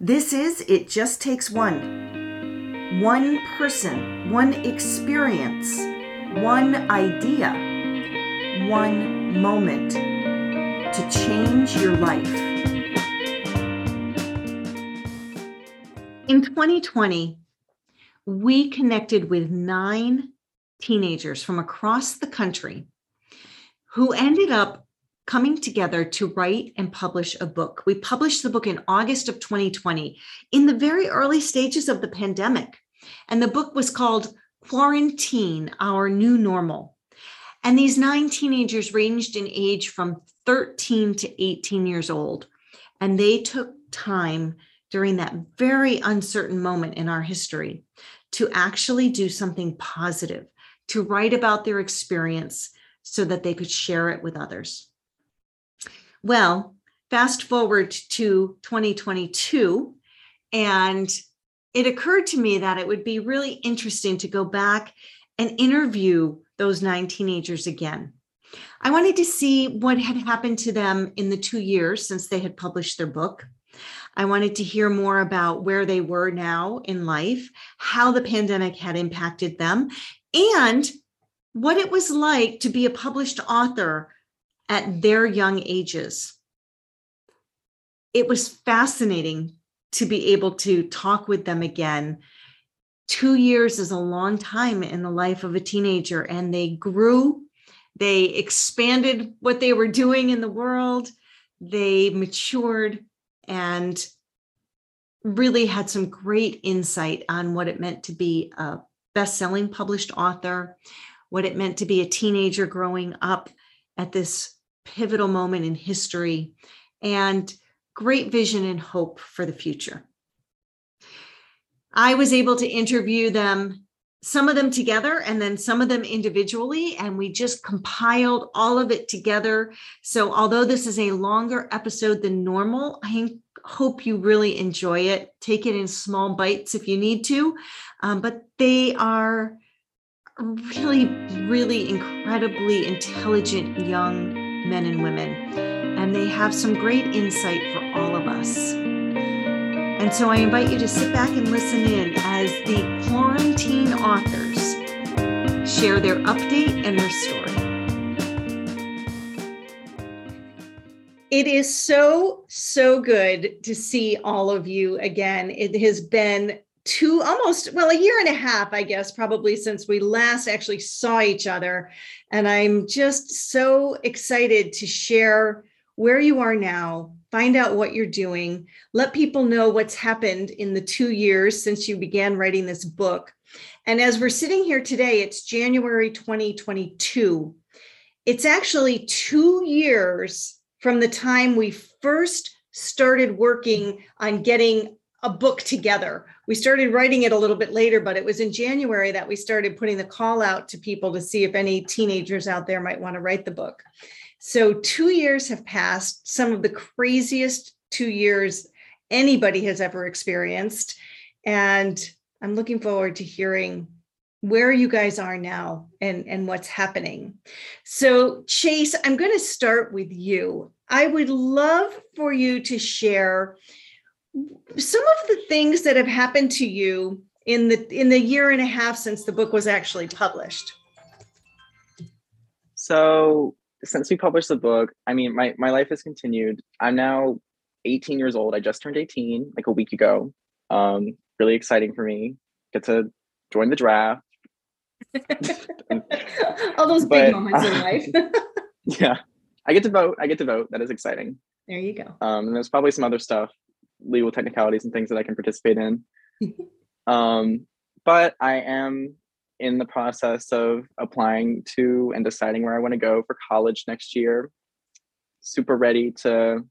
This is It Just Takes One. One person, one experience, one idea, one moment to change your life. In 2020, we connected with nine teenagers from across the country who ended up coming together to write and publish a book. We published the book in August of 2020 in the very early stages of the pandemic. And the book was called Quarantine Our New Normal. And these nine teenagers ranged in age from 13 to 18 years old. And they took time during that very uncertain moment in our history to actually do something positive, to write about their experience so that they could share it with others. Well, fast forward to 2022, and it occurred to me that it would be really interesting to go back and interview those nine teenagers again. I wanted to see what had happened to them in the two years since they had published their book. I wanted to hear more about where they were now in life, how the pandemic had impacted them, and what it was like to be a published author at their young ages. It was fascinating to be able to talk with them again. Two years is a long time in the life of a teenager, and they grew, they expanded what they were doing in the world, they matured, and really had some great insight on what it meant to be a best selling published author, what it meant to be a teenager growing up at this pivotal moment in history and great vision and hope for the future. I was able to interview them, some of them together and then some of them individually, and we just compiled all of it together. So, although this is a longer episode than normal, I hope you really enjoy it. Take it in small bites if you need to, um, but they are really, really incredibly intelligent young men and women, and they have some great insight for all of us. And so I invite you to sit back and listen in as the quarantine authors share their update and their story. It is so, so good to see all of you again. It has been two almost well a year and a half i guess probably since we last actually saw each other. And i'm just so excited to share where you are now find out what you're doing let people know what's happened in the two years since you began writing this book. And as we're sitting here today it's january 2022 it's actually two years from the time we first started working on getting a book together. We started writing it a little bit later, but it was in January that we started putting the call out to people to see if any teenagers out there might want to write the book. So, two years have passed, some of the craziest two years anybody has ever experienced. And I'm looking forward to hearing where you guys are now and, and what's happening. So, Chase, I'm going to start with you. I would love for you to share some of the things that have happened to you in the in the year and a half since the book was actually published? So since we published the book i mean my, my life has continued. I'm now 18 years old. I just turned 18 like a week ago. Um really exciting for me. Get to join the draft. All those big but, moments in life. Yeah. I get to vote. I get to vote. That is exciting. There you go. Um and there's probably some other stuff legal technicalities and things that I can participate in. um, but I am in the process of applying to and deciding where I want to go for college next year. Super ready to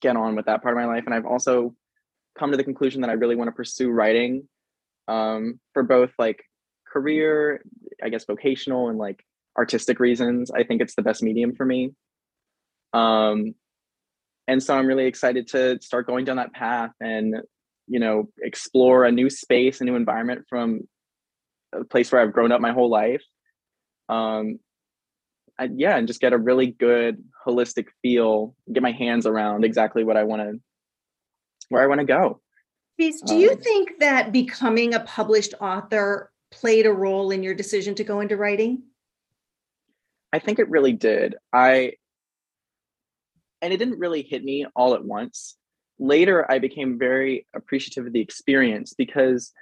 get on with that part of my life. And I've also come to the conclusion that I really want to pursue writing um, for both like career, I guess vocational and like artistic reasons. I think it's the best medium for me. Um, and so i'm really excited to start going down that path and you know explore a new space a new environment from a place where i've grown up my whole life um I, yeah and just get a really good holistic feel get my hands around exactly what i want to where I want to go. Chris, do you Um, think that becoming a published author played a role in your decision to go into writing? I think it really did. I and it didn't really hit me all at once. Later, I became very appreciative of the experience because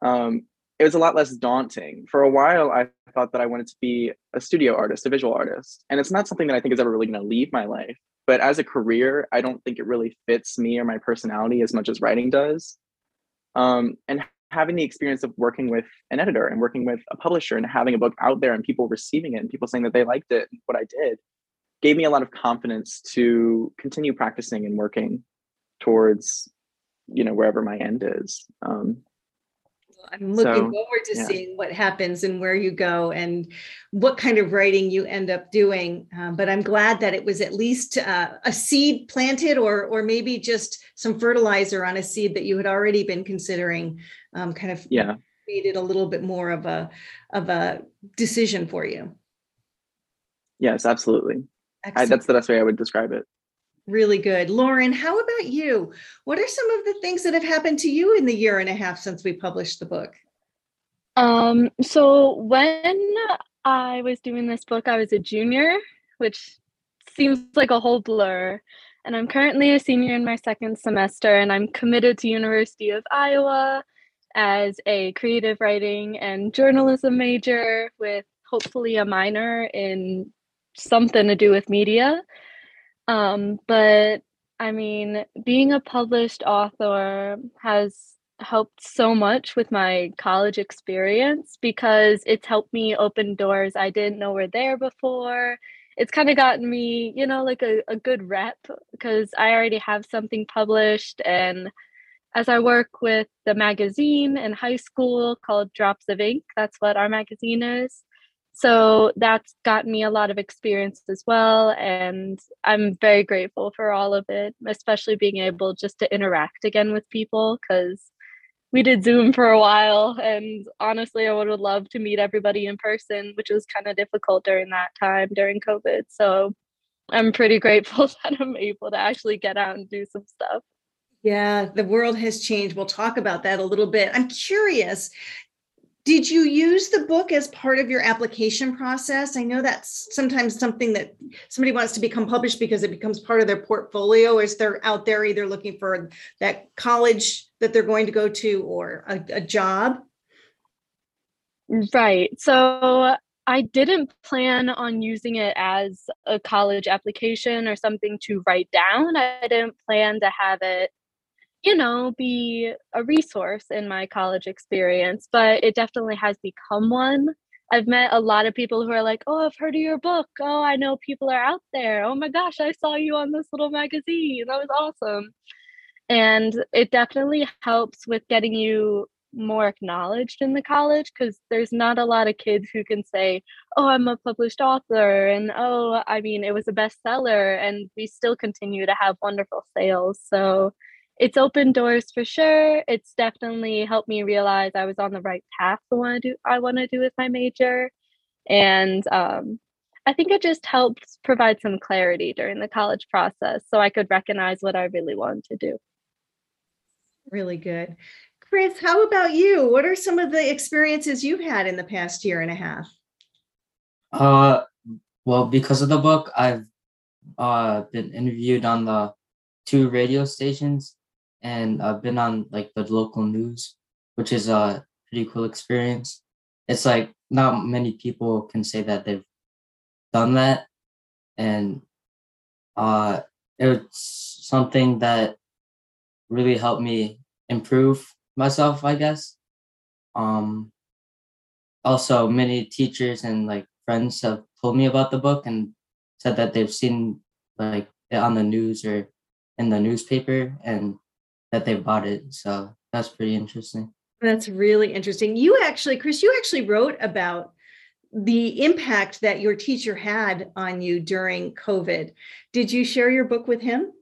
um, it was a lot less daunting. For a while, I thought that I wanted to be a studio artist, a visual artist, and it's not something that I think is ever really going to leave my life. But as a career, I don't think it really fits me or my personality as much as writing does. Um, and having the experience of working with an editor and working with a publisher and having a book out there and people receiving it and people saying that they liked it what I did gave me a lot of confidence to continue practicing and working towards you know wherever my end is um, I'm looking So, forward to yeah. seeing what happens and where you go and what kind of writing you end up doing. Um, but I'm glad that it was at least uh, a seed planted, or or maybe just some fertilizer on a seed that you had already been considering. Um, kind of yeah made it a little bit more of a of a decision for you. yes absolutely I, that's the best way i would describe it Really good. Lauren, how about you? What are some of the things that have happened to you in the year and a half since we published the book? Um, so when I was doing this book, I was a junior, which seems like a whole blur. And I'm currently a senior in my second semester, and I'm committed to University of Iowa as a creative writing and journalism major with hopefully a minor in something to do with media. Um, but I mean, being a published author has helped so much with my college experience because it's helped me open doors I didn't know were there before. It's kind of gotten me, you know, like a, a good rep because I already have something published. And as I work with the magazine in high school called Drops of Ink, that's what our magazine is. So that's gotten me a lot of experience as well. And I'm very grateful for all of it, especially being able just to interact again with people because we did Zoom for a while. And honestly, I would have loved to meet everybody in person, which was kind of difficult during that time during COVID. So I'm pretty grateful that I'm able to actually get out and do some stuff. Yeah, the world has changed. We'll talk about that a little bit. I'm curious. Did you use the book as part of your application process? I know that's sometimes something that somebody wants to become published because it becomes part of their portfolio as they're out there either looking for that college that they're going to go to or a, a job. Right. So I didn't plan on using it as a college application or something to write down. I didn't plan to have it, you know, be a resource in my college experience, but it definitely has become one. I've met a lot of people who are like, "Oh, I've heard of your book. Oh, I know people are out there. Oh my gosh, I saw you on this little magazine. That was awesome." And it definitely helps with getting you more acknowledged in the college because there's not a lot of kids who can say, Oh, I'm a published author, and oh, I mean, it was a bestseller, and we still continue to have wonderful sales. So it's opened doors for sure. It's definitely helped me realize I was on the right path for what I do I want to do with my major. And um, I think it just helped provide some clarity during the college process so I could recognize what I really wanted to do. Really good. Chris, how about you? What are some of the experiences you've had in the past year and a half? Uh, well, because of the book, I've uh been interviewed on the two radio stations, and I've been on like the local news, which is a pretty cool experience. It's like not many people can say that they've done that, and uh, it's something that really helped me improve myself, I guess. Um, also, many teachers and like friends have told me about the book and said that they've seen like it on the news or in the newspaper and that they bought it. So that's pretty interesting. That's really interesting. You actually, Chris, you actually wrote about the impact that your teacher had on you during COVID. Did you share your book with him?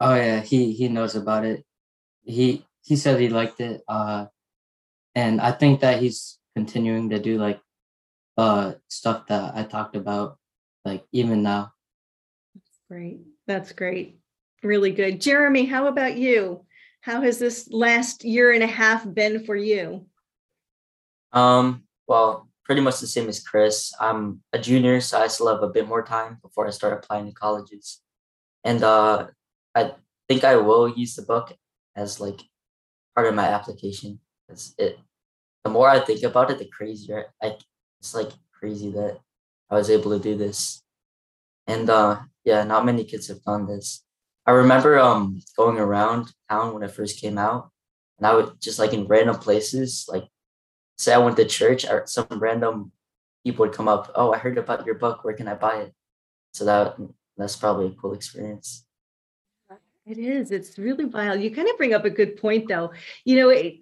Oh yeah, he he knows about it. He he said he liked it. Uh, and I think that he's continuing to do like uh stuff that I talked about, like even now. Great. That's great. Really good. Jeremy, how about you? How has this last year and a half been for you? Um, well, pretty much the same as Chris. I'm a junior, so I still have a bit more time before I start applying to colleges. And uh, I think I will use the book as like part of my application. Because it, the more I think about it, the crazier. I, it's like crazy that I was able to do this. And uh, yeah, not many kids have done this. I remember um going around town when it first came out, and I would just like in random places, like say I went to church or some random people would come up, oh, I heard about your book. Where can I buy it? So that that's probably a cool experience. It is. It's really wild. You kind of bring up a good point, though. You know, it,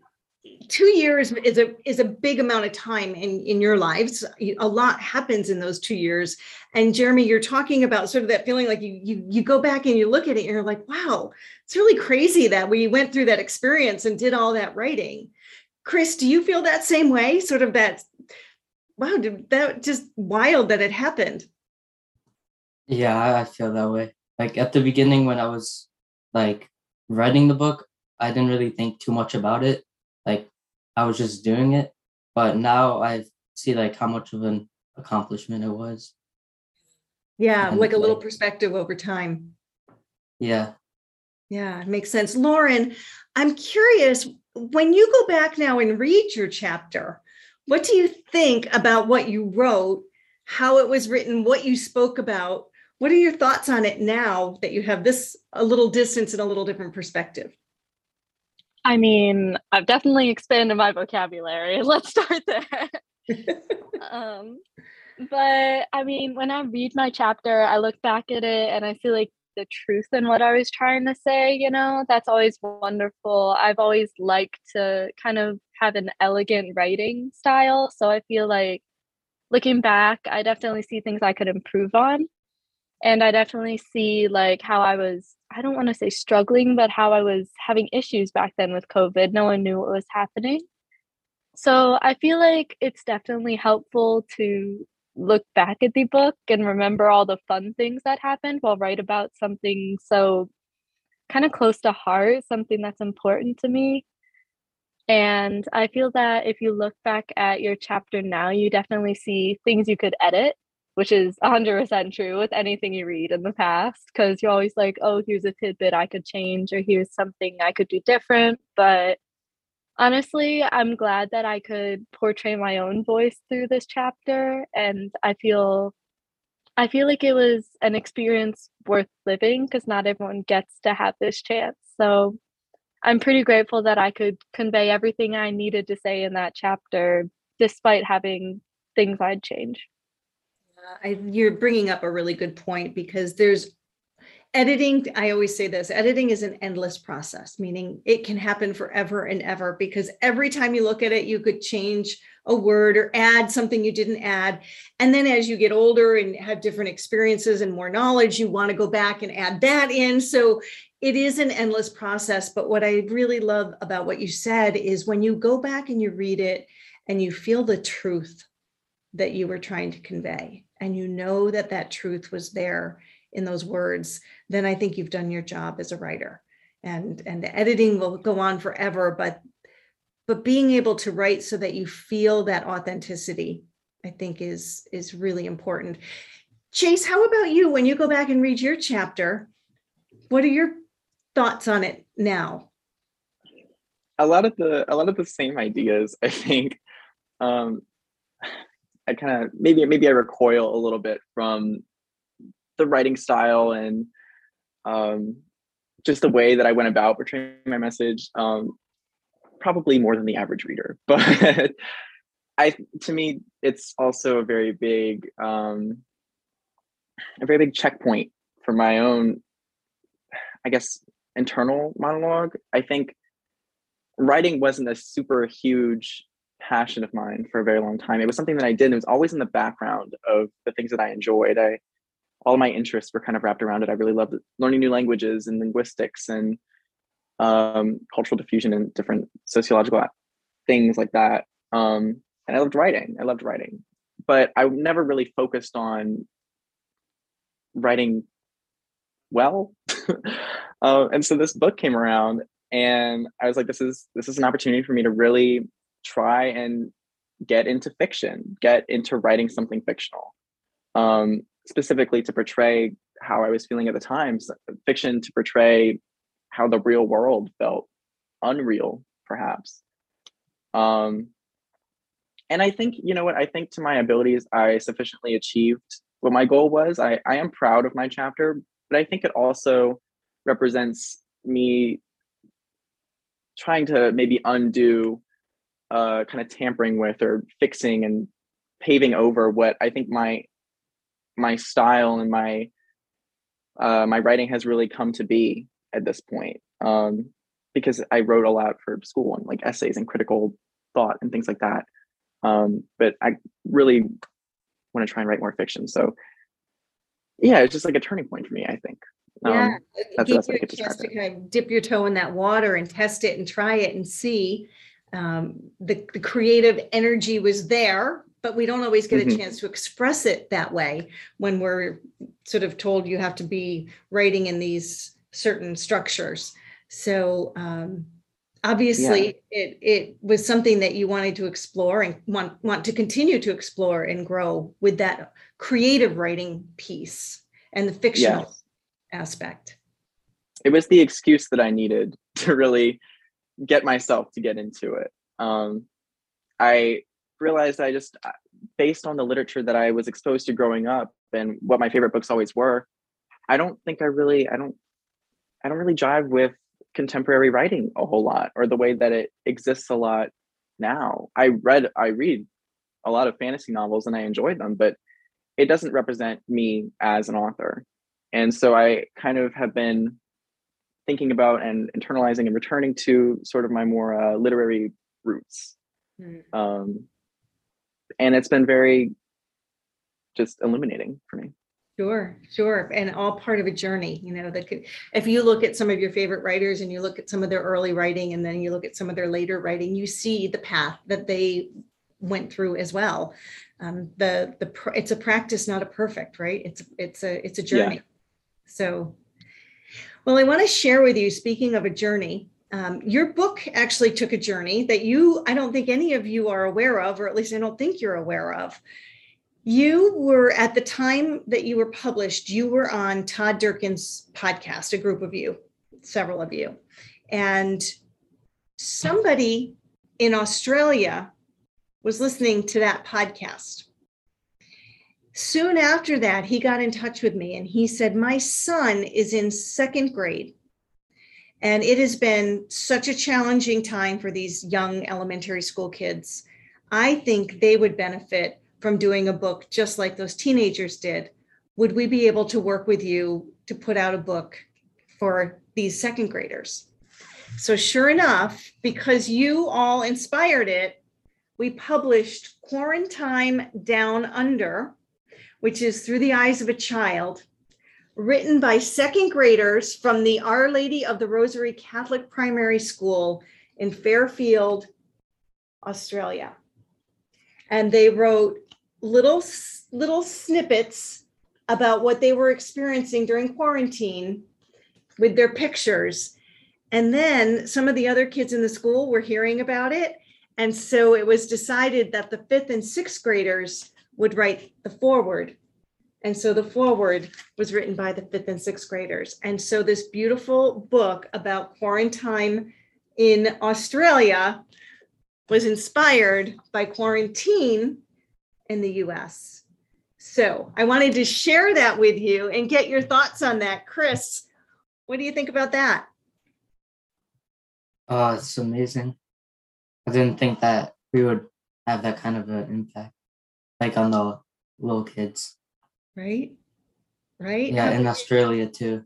two years is a is a big amount of time in in your lives. A lot happens in those two years. And Jeremy, you're talking about sort of that feeling like you you you go back and you look at it, and you're like, wow, it's really crazy that we went through that experience and did all that writing. Chris, do you feel that same way? Sort of that, wow, that just wild that it happened. Yeah, I feel that way. Like at the beginning when I was like writing the book, I didn't really think too much about it. Like I was just doing it. But now I see like how much of an accomplishment it was. Yeah, and like a little perspective over time. Yeah. Yeah, makes sense. Lauren, I'm curious when you go back now and read your chapter, what do you think about what you wrote, how it was written, what you spoke about? What are your thoughts on it now that you have this a little distance and a little different perspective? I mean, I've definitely expanded my vocabulary. Let's start there. um, but I mean, when I read my chapter, I look back at it and I feel like the truth in what I was trying to say, you know, that's always wonderful. I've always liked to kind of have an elegant writing style. So I feel like looking back, I definitely see things I could improve on. And I definitely see like how I was, I don't want to say struggling, but how I was having issues back then with COVID. No one knew what was happening. So I feel like it's definitely helpful to look back at the book and remember all the fun things that happened while write about something so kind of close to heart, something that's important to me. And I feel that if you look back at your chapter now, you definitely see things you could edit, which is 100% true with anything you read in the past, because you're always like, oh, here's a tidbit I could change, or here's something I could do different. But honestly, I'm glad that I could portray my own voice through this chapter and I feel I feel like it was an experience worth living because not everyone gets to have this chance. So I'm pretty grateful that I could convey everything I needed to say in that chapter despite having things I'd change. I, you're bringing up a really good point because there's editing i always say this editing is an endless process meaning it can happen forever and ever because every time you look at it you could change a word or add something you didn't add. And then as you get older and have different experiences and more knowledge you want to go back and add that in. So it is an endless process but what i really love about what you said is when you go back and you read it and you feel the truth that you were trying to convey and you know that that truth was there in those words, then I think you've done your job as a writer. And and the editing will go on forever, but but being able to write so that you feel that authenticity, I think is is really important. Chase, how about you when you go back and read your chapter? What are your thoughts on it now? A lot of the a lot of the same ideas, I think. Um, I kind of maybe maybe I recoil a little bit from the writing style and um, just the way that I went about portraying my message, um, probably more than the average reader. But I, to me, it's also a very big, um, a very big checkpoint for my own, I guess, internal monologue. I think writing wasn't a super huge passion of mine for a very long time. It was something that I did. it was always in the background of the things that I enjoyed. I all my interests were kind of wrapped around it. I really loved learning new languages and linguistics and um, cultural diffusion and different sociological things like that. Um, and I loved writing. I loved writing, but I never really focused on writing well. uh, and so this book came around, and I was like, this is this is an opportunity for me to really try and get into fiction, get into writing something fictional, um, specifically to portray how I was feeling at the time. Fiction to portray how the real world felt unreal, perhaps. Um, and I think, you know what, I think to my abilities, I sufficiently achieved what my goal was. I, I am proud of my chapter, but I think it also represents me trying to maybe undo uh, kind of tampering with or fixing and paving over what I think my my style and my uh, my writing has really come to be at this point. Um, because I wrote a lot for school and like essays and critical thought and things like that. Um, but I really want to try and write more fiction. So yeah, it's just like a turning point for me, I think. Yeah, Um, it gives you best way I a chance to kind of dip your toe in that water and test it and try it and see. Um, the, the creative energy was there, but we don't always get a Mhm. chance to express it that way when we're sort of told you have to be writing in these certain structures. So um, obviously, it it was something that you wanted to explore and want want to continue to explore and grow with that creative writing piece and the fictional Yes. aspect. it was the excuse that I needed to really get myself to get into it. Um, I realized I just, uh, based on the literature that I was exposed to growing up and what my favorite books always were, I don't think I really, I don't, I don't really jive with contemporary writing a whole lot or the way that it exists a lot now. I read, I read a lot of fantasy novels and I enjoyed them, but it doesn't represent me as an author. And so I kind of have been thinking about and internalizing and returning to sort of my more uh, literary roots. Mm. Um, and it's been very just illuminating for me. Sure, sure. And all part of a journey, you know, that could, if you look at some of your favorite writers and you look at some of their early writing and then you look at some of their later writing, you see the path that they went through as well. Um, the, the, it's a practice, not a perfect, right? It's, it's a, it's a Yeah. journey. So, well, I want to share with you, speaking of a journey, um, your book actually took a journey that you, I don't think any of you are aware of, or at least I don't think you're aware of. You were at the time that you were published, you were on Todd Durkin's podcast, a group of you, several of you. And somebody in Australia was listening to that podcast. Soon after that, he got in touch with me and he said, My son is in second grade. And it has been such a challenging time for these young elementary school kids. I think they would benefit from doing a book just like those teenagers did. Would we be able to work with you to put out a book for these second graders? So, sure enough, because you all inspired it, we published Quarantine Down Under, which is Through the Eyes of a Child, written by second graders from the Our Lady of the Rosary Catholic Primary School in Fairfield, Australia. And they wrote little little snippets about what they were experiencing during quarantine with their pictures. And then some of the other kids in the school were hearing about it. And so it was decided that the fifth and sixth graders would write the foreword. And so the foreword was written by the fifth and sixth graders. And so this beautiful book about quarantine in Australia was inspired by quarantine in the US. So I wanted to share that with you and get your thoughts on that. Chris, what do you think about that? Uh, it's amazing. I didn't think that we would have that kind of an impact, like on the little kids. Right? Right? Yeah, How- in Australia too.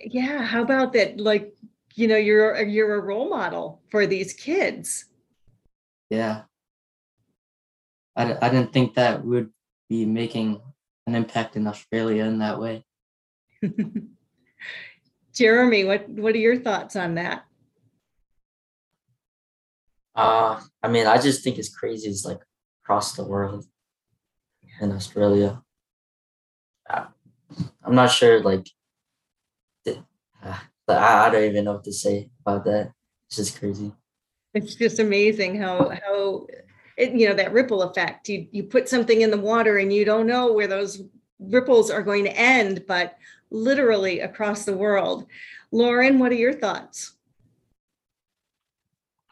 yeah. How about that? Like, you know, you're you're a role model for these kids. Yeah. I, I didn't think that would be making an impact in Australia in that way. Jeremy, what what are your thoughts on that? Uh, I mean, I just think it's crazy. It's like across the world in Australia. I'm not sure, like, the, uh, But I, I don't even know what to say about that. It's just crazy. It's just amazing how how it, you know that ripple effect. You you put something in the water and you don't know where those ripples are going to end, but literally across the world. Lauren, what are your thoughts?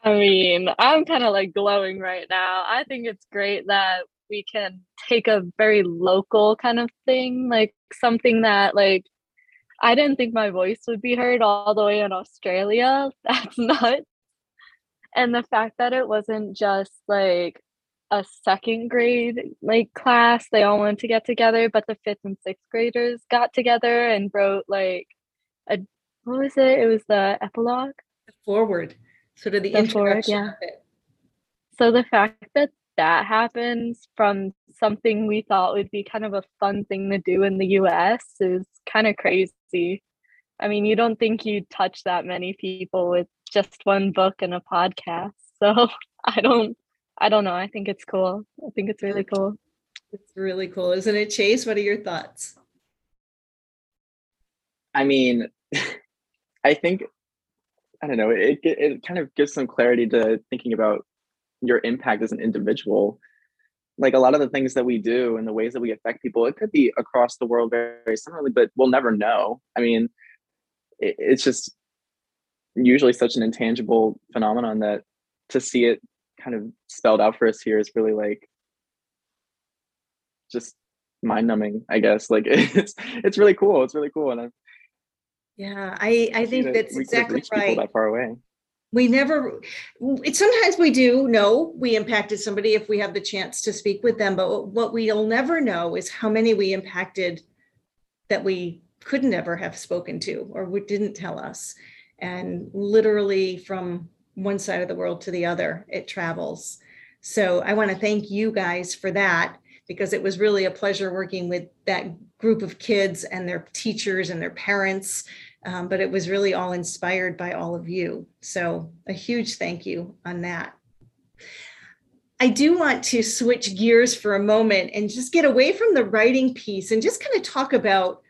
I mean, I'm kind of like glowing right now. I think it's great that we can take a very local kind of thing, like something that like I didn't think my voice would be heard all the way in Australia. That's nuts. And the fact that it wasn't just like a second grade like class, they all wanted to get together, but the fifth and sixth graders got together and wrote like a what was it? It was the epilogue. Foreword, sort of the, The foreword, introduction yeah. of it. So the fact that that happens from something we thought would be kind of a fun thing to do in the US is kind of crazy. I mean, you don't think you'd touch that many people with just one book and a podcast. So I don't I don't know. I think it's cool. I think it's really cool. It's really cool, isn't it, Chase? What are your thoughts? I mean, I think I don't know. It it it kind of gives some clarity to thinking about your impact as an individual. Like a lot of the things that we do and the ways that we affect people, it could be across the world very, very similarly, but we'll never know. I mean, it, it's just usually such an intangible phenomenon that to see it kind of spelled out for us here is really like just mind numbing, I guess. Like it's it's really cool. It's really cool. And I Yeah, I I think that's we could have exactly right. that far away. We never it sometimes we do know we impacted somebody if we have the chance to speak with them but what we'll never know is how many we impacted that we could never have spoken to or we didn't tell us. And literally from one side of the world to the other it travels. So i want to thank you guys for that because it was really a pleasure working with that group of kids and their teachers and their parents um, but it was really all inspired by all of you. So a huge thank you on that. I do want to switch gears for a moment and just get away from the writing piece and just kind of talk about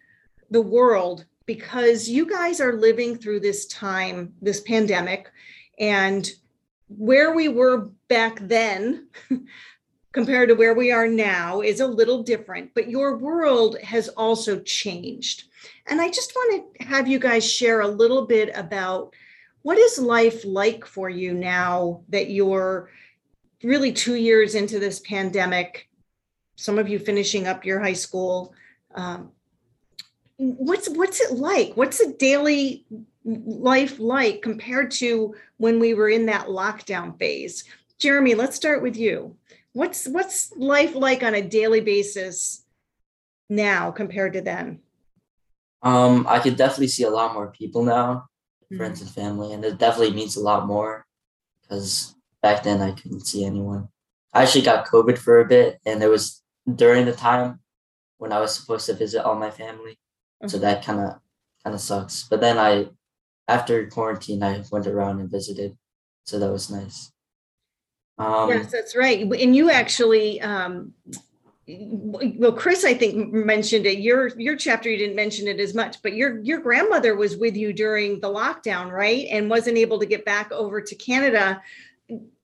the world because you guys are living through this time, this pandemic, and where we were back then compared to where we are now is a little different, but your world has also changed. And I just want to have you guys share a little bit about what is life like for you now that you're really two years into this pandemic, some of you finishing up your high school. Um, what's what's it like? What's a daily life like compared to when we were in that lockdown phase? Jeremy, let's start with you. What's what's life like on a daily basis now compared to then? Um, I could definitely see a lot more people now, Mhm. friends and family, and it definitely means a lot more because back then I couldn't see anyone. I actually got COVID for a bit, and it was during the time when I was supposed to visit all my family, so Mhm. that kind of kind of sucks. But then I, after quarantine, I went around and visited, so that was nice. Um, Yes, that's right. And you actually, um, well, Chris, I think mentioned it. Your your chapter, you didn't mention it as much, but your your grandmother was with you during the lockdown, right? And wasn't able to get back over to Canada.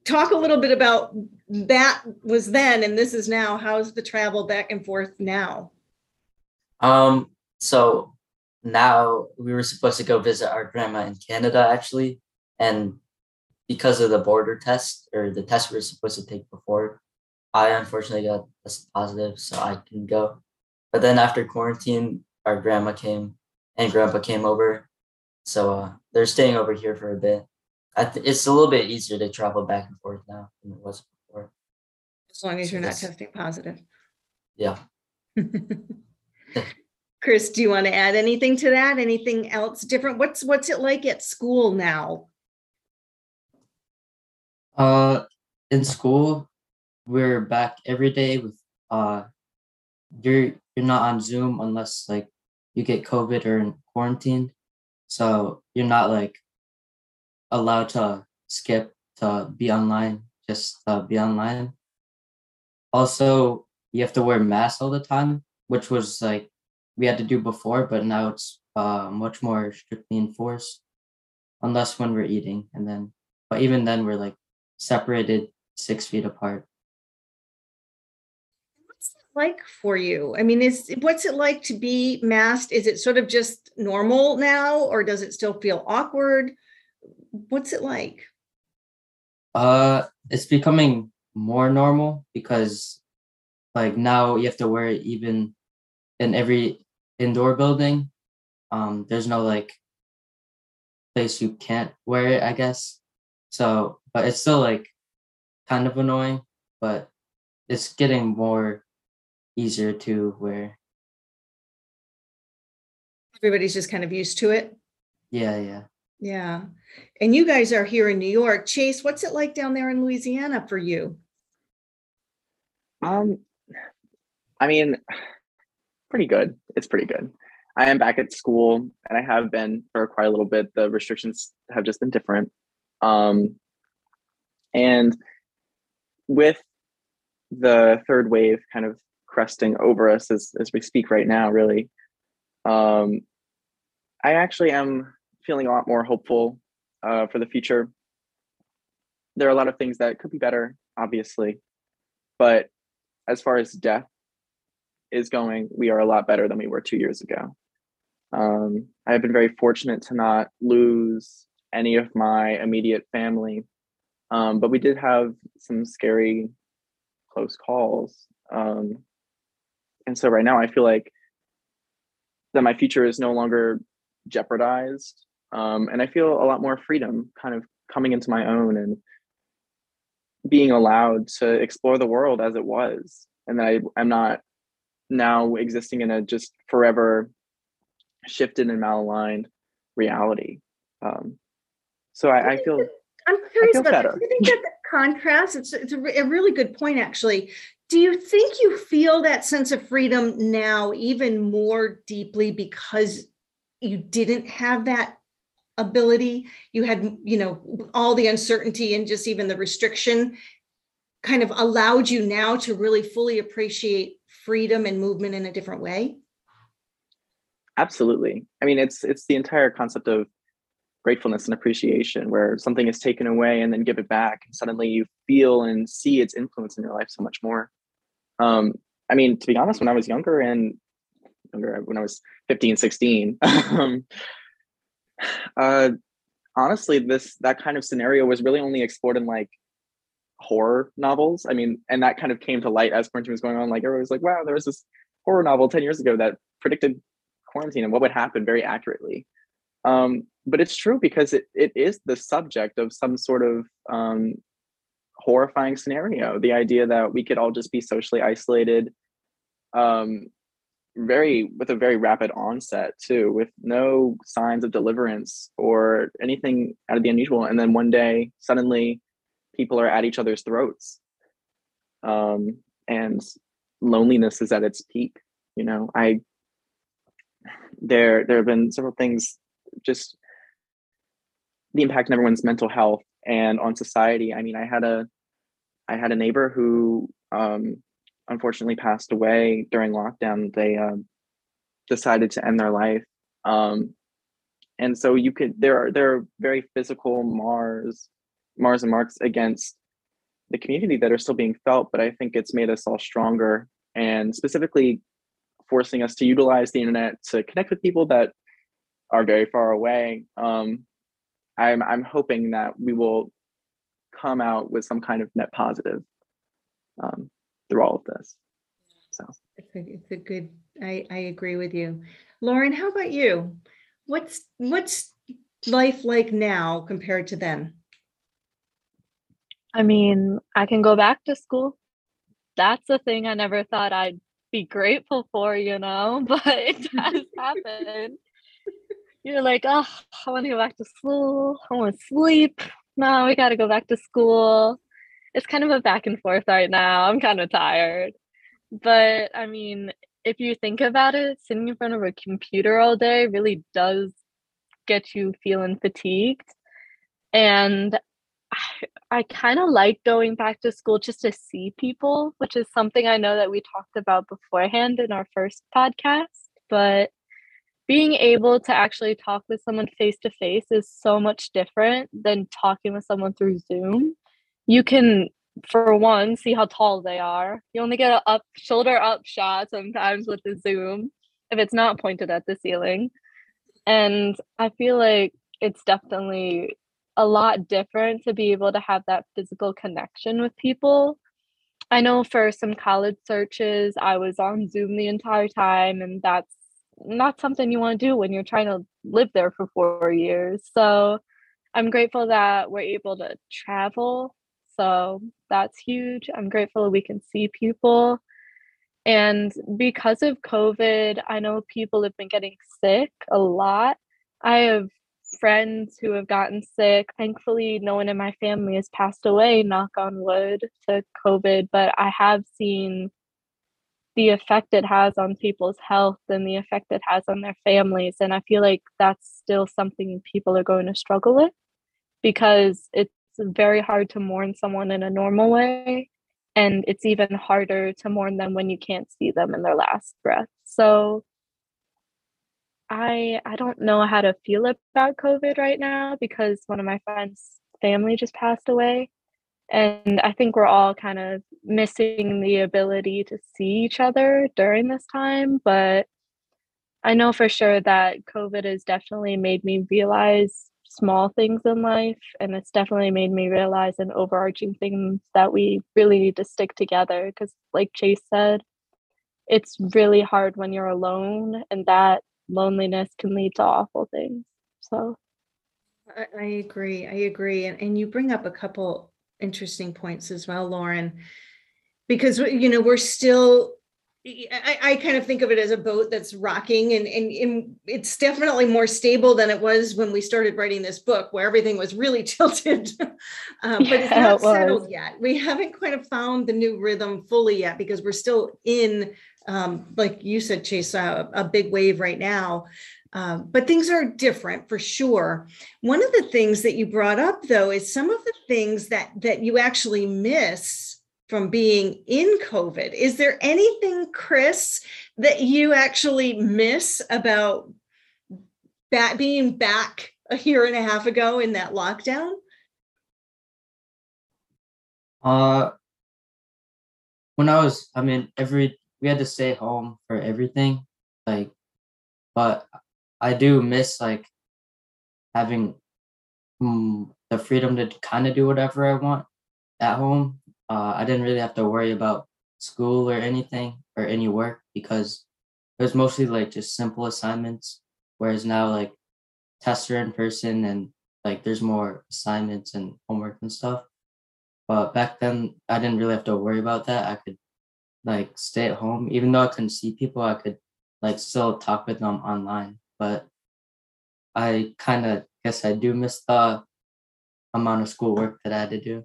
Talk a little bit about that was then, and this is now. How's the travel back and forth now? Um, so now we were supposed to go visit our grandma in Canada actually, and because of the border test or the test we were supposed to take before, I unfortunately got tested positive, so I couldn't go. But then after quarantine, our grandma came and grandpa came over, so uh, they're staying over here for a bit. I th- it's a little bit easier to travel back and forth now than it was before. As long as So you're not testing positive. Yeah. Chris, do you want to add anything to that? Anything else different? What's what's it like at school now? Uh, in school, we're back every day with uh, you're you're not on Zoom unless like you get COVID or in quarantine, so you're not like allowed to skip to be online, just uh, be online. Also, you have to wear masks all the time, which was like we had to do before, but now it's uh, much more strictly enforced, unless when we're eating, and then, but even then, we're like separated six feet apart. Like for you? I mean, is what's it like to be masked? Is it sort of just normal now, or does it still feel awkward? What's it like? Uh, it's becoming more normal because, like now, you have to wear it even in every indoor building. Um, there's no like place you can't wear it, I guess. So, but it's still like kind of annoying, but it's getting more easier to wear. Everybody's just kind of used to it. Yeah, yeah. Yeah. And you guys are here in New York. Chase, what's it like down there in Louisiana for you? Um, I mean, pretty good. It's pretty good. I am back at school and I have been for quite a little bit. The restrictions have just been different. Um, and with the third wave kind of cresting over us as, as we speak right now, really, um, I actually am feeling a lot more hopeful uh, for the future. There are a lot of things that could be better, obviously, but as far as death is going, we are a lot better than we were two years ago. Um, I have been very fortunate to not lose any of my immediate family, um, but we did have some scary close calls. Um, and so right now I feel like that my future is no longer jeopardized. Um, and I feel a lot more freedom kind of coming into my own and being allowed to explore the world as it was. And that I, I'm not now existing in a just forever shifted and malaligned reality. Um, so I, I feel I'm curious feel about better. that. Do you think that the contrast, it's, it's a, a really good point, actually. Do you think you feel that sense of freedom now even more deeply because you didn't have that ability? You had, you know, all the uncertainty and just even the restriction kind of allowed you now to really fully appreciate freedom and movement in a different way? absolutely. I mean, it's it's the entire concept of gratefulness and appreciation, where something is taken away and then give it back, and suddenly you feel and see its influence in your life so much more. Um, I mean, to be honest, when I was younger and younger, when I was 15, 16, um, uh, honestly, this that kind of scenario was really only explored in like horror novels. I mean, and that kind of came to light as quarantine was going on. Like everybody was like, "Wow, there was this horror novel 10 years ago that predicted quarantine and what would happen very accurately." Um, but it's true because it, it is the subject of some sort of um, horrifying scenario. The idea that we could all just be socially isolated, um, very with a very rapid onset too, with no signs of deliverance or anything out of the unusual, and then one day suddenly people are at each other's throats, um, and loneliness is at its peak. You know, I there there have been several things just the impact on everyone's mental health and on society. I mean, I had a I had a neighbor who um, unfortunately passed away during lockdown. They uh, decided to end their life, um, and so you could there are there are very physical Mars Mars and marks against the community that are still being felt. But I think it's made us all stronger, and specifically forcing us to utilize the internet to connect with people that are very far away. Um, I'm I'm hoping that we will come out with some kind of net positive um, through all of this. So It's a, it's a good, I, I agree with you. Lauren, how about you? What's, what's life like now compared to then? I mean, I can go back to school. That's a thing I never thought I'd be grateful for, you know, but it has happened. You're like, oh, I want to go back to school. I want to sleep. No, we got to go back to school. It's kind of a back and forth right now. I'm kind of tired. But I mean, if you think about it, sitting in front of a computer all day really does get you feeling fatigued. And I, I kind of like going back to school just to see people, which is something I know that we talked about beforehand in our first podcast. But being able to actually talk with someone face to face is so much different than talking with someone through Zoom. You can, for one, see how tall they are. You only get a up shoulder up shot sometimes with the Zoom if it's not pointed at the ceiling. And I feel like it's definitely a lot different to be able to have that physical connection with people. I know for some college searches, I was on Zoom the entire time, and that's not something you want to do when you're trying to live there for four years. So I'm grateful that we're able to travel. So that's huge. I'm grateful that we can see people. And because of COVID, I know people have been getting sick a lot. I have friends who have gotten sick. Thankfully, no one in my family has passed away, knock on wood, to COVID, but I have seen the effect it has on people's health and the effect it has on their families. And I feel like that's still something people are going to struggle with because it's very hard to mourn someone in a normal way. And it's even harder to mourn them when you can't see them in their last breath. So I I don't know how to feel about COVID right now because one of my friends' family just passed away. And I think we're all kind of missing the ability to see each other during this time. But I know for sure that COVID has definitely made me realize small things in life. And it's definitely made me realize an overarching thing that we really need to stick together. Because, like Chase said, it's really hard when you're alone, and that loneliness can lead to awful things. So I, agree. I agree. And, and you bring up a couple interesting points as well, Lauren, because you know we're still. I, I kind of think of it as a boat that's rocking, and, and and it's definitely more stable than it was when we started writing this book, where everything was really tilted. um, but it's not it settled yet. We haven't quite of found the new rhythm fully yet because we're still in, um, like you said, Chase, a, a big wave right now. Um, but things are different for sure. One of the things that you brought up, though, is some of the things that that you actually miss from being in COVID. Is there anything, Chris, that you actually miss about that being back a year and a half ago in that lockdown? Uh, when I was, I mean, every we had to stay home for everything, like, but I do miss like having mm, the freedom to kind of do whatever I want at home. Uh, I didn't really have to worry about school or anything or any work because it was mostly like just simple assignments. Whereas now, like tests are in person and like there's more assignments and homework and stuff. But back then, I didn't really have to worry about that. I could like stay at home, even though I couldn't see people. I could like still talk with them online. But I kind of guess I do miss the amount of schoolwork that I had to do.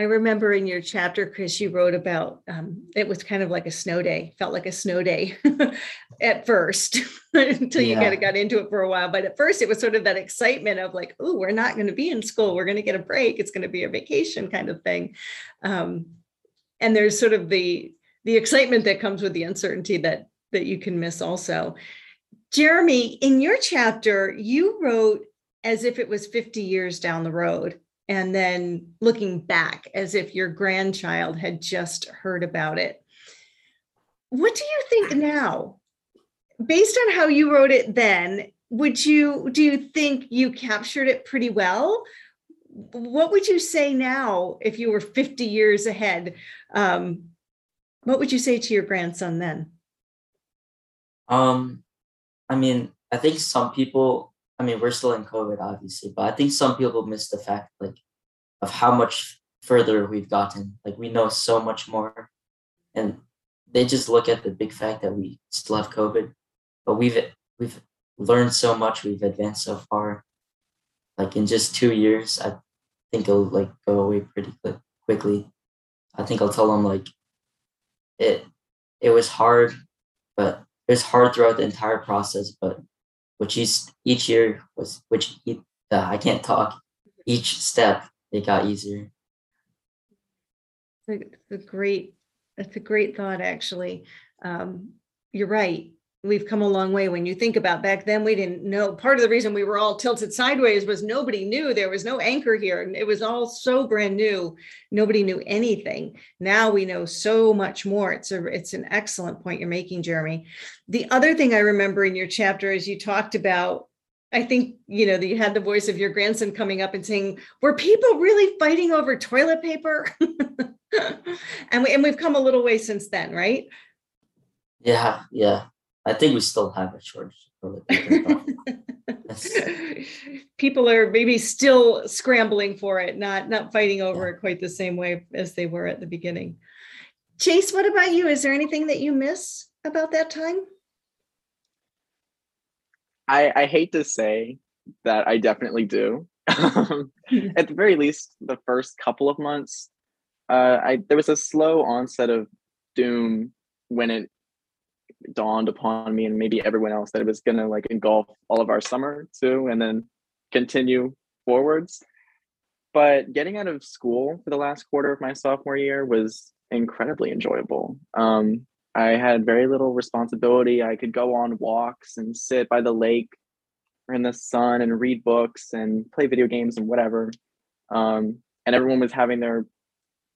I remember in your chapter, Chris, you wrote about um, it was kind of like a snow day, felt like a snow day at first until you kind of got into it for a while. But at first, it was sort of that excitement of like, oh, we're not going to be in school. We're going to get a break. It's going to be a vacation kind of thing. Um, and there's sort of the the excitement that comes with the uncertainty that that you can miss also. Jeremy, in your chapter, you wrote as if it was 50 years down the road and then looking back as if your grandchild had just heard about it. What do you think now? Based on how you wrote it then, would you do you think you captured it pretty well? What would you say now if you were 50 years ahead? Um, what would you say to your grandson then? Um, I mean, I think some people. I mean, we're still in COVID, obviously, but I think some people miss the fact, like, of how much further we've gotten. Like, we know so much more, and they just look at the big fact that we still have COVID, but we've we've learned so much. We've advanced so far. Like in just two years, I think it'll like go away pretty quick, quickly. I think I'll tell them like, it it was hard, but it was hard throughout the entire process, but which each each year was which uh, I can't talk. Each step it got easier. It's a, it's a great, that's a great thought, actually. Um, you're right. We've come a long way when you think about back then we didn't know part of the reason we were all tilted sideways was nobody knew there was no anchor here and it was all so brand new nobody knew anything now we know so much more it's a it's an excellent point you're making jeremy the other thing i remember in your chapter is you talked about I think you know that you had the voice of your grandson coming up and saying, "Were people really fighting over toilet paper?" and we and we've come a little way since then, right? Yeah, yeah. I think we still have a shortage of toilet paper. people are maybe still scrambling for it, not not fighting over it quite the same way as they were at the beginning. Chase, what about you? Is there anything that you miss about that time? I, I hate to say that I definitely do. At the very least, the first couple of months, uh, I there was a slow onset of doom when it dawned upon me and maybe everyone else that it was gonna like engulf all of our summer too, and then continue forwards. But getting out of school for the last quarter of my sophomore year was incredibly enjoyable. Um, I had very little responsibility. I could go on walks and sit by the lake or in the sun and read books and play video games and whatever. Um, and everyone was having their,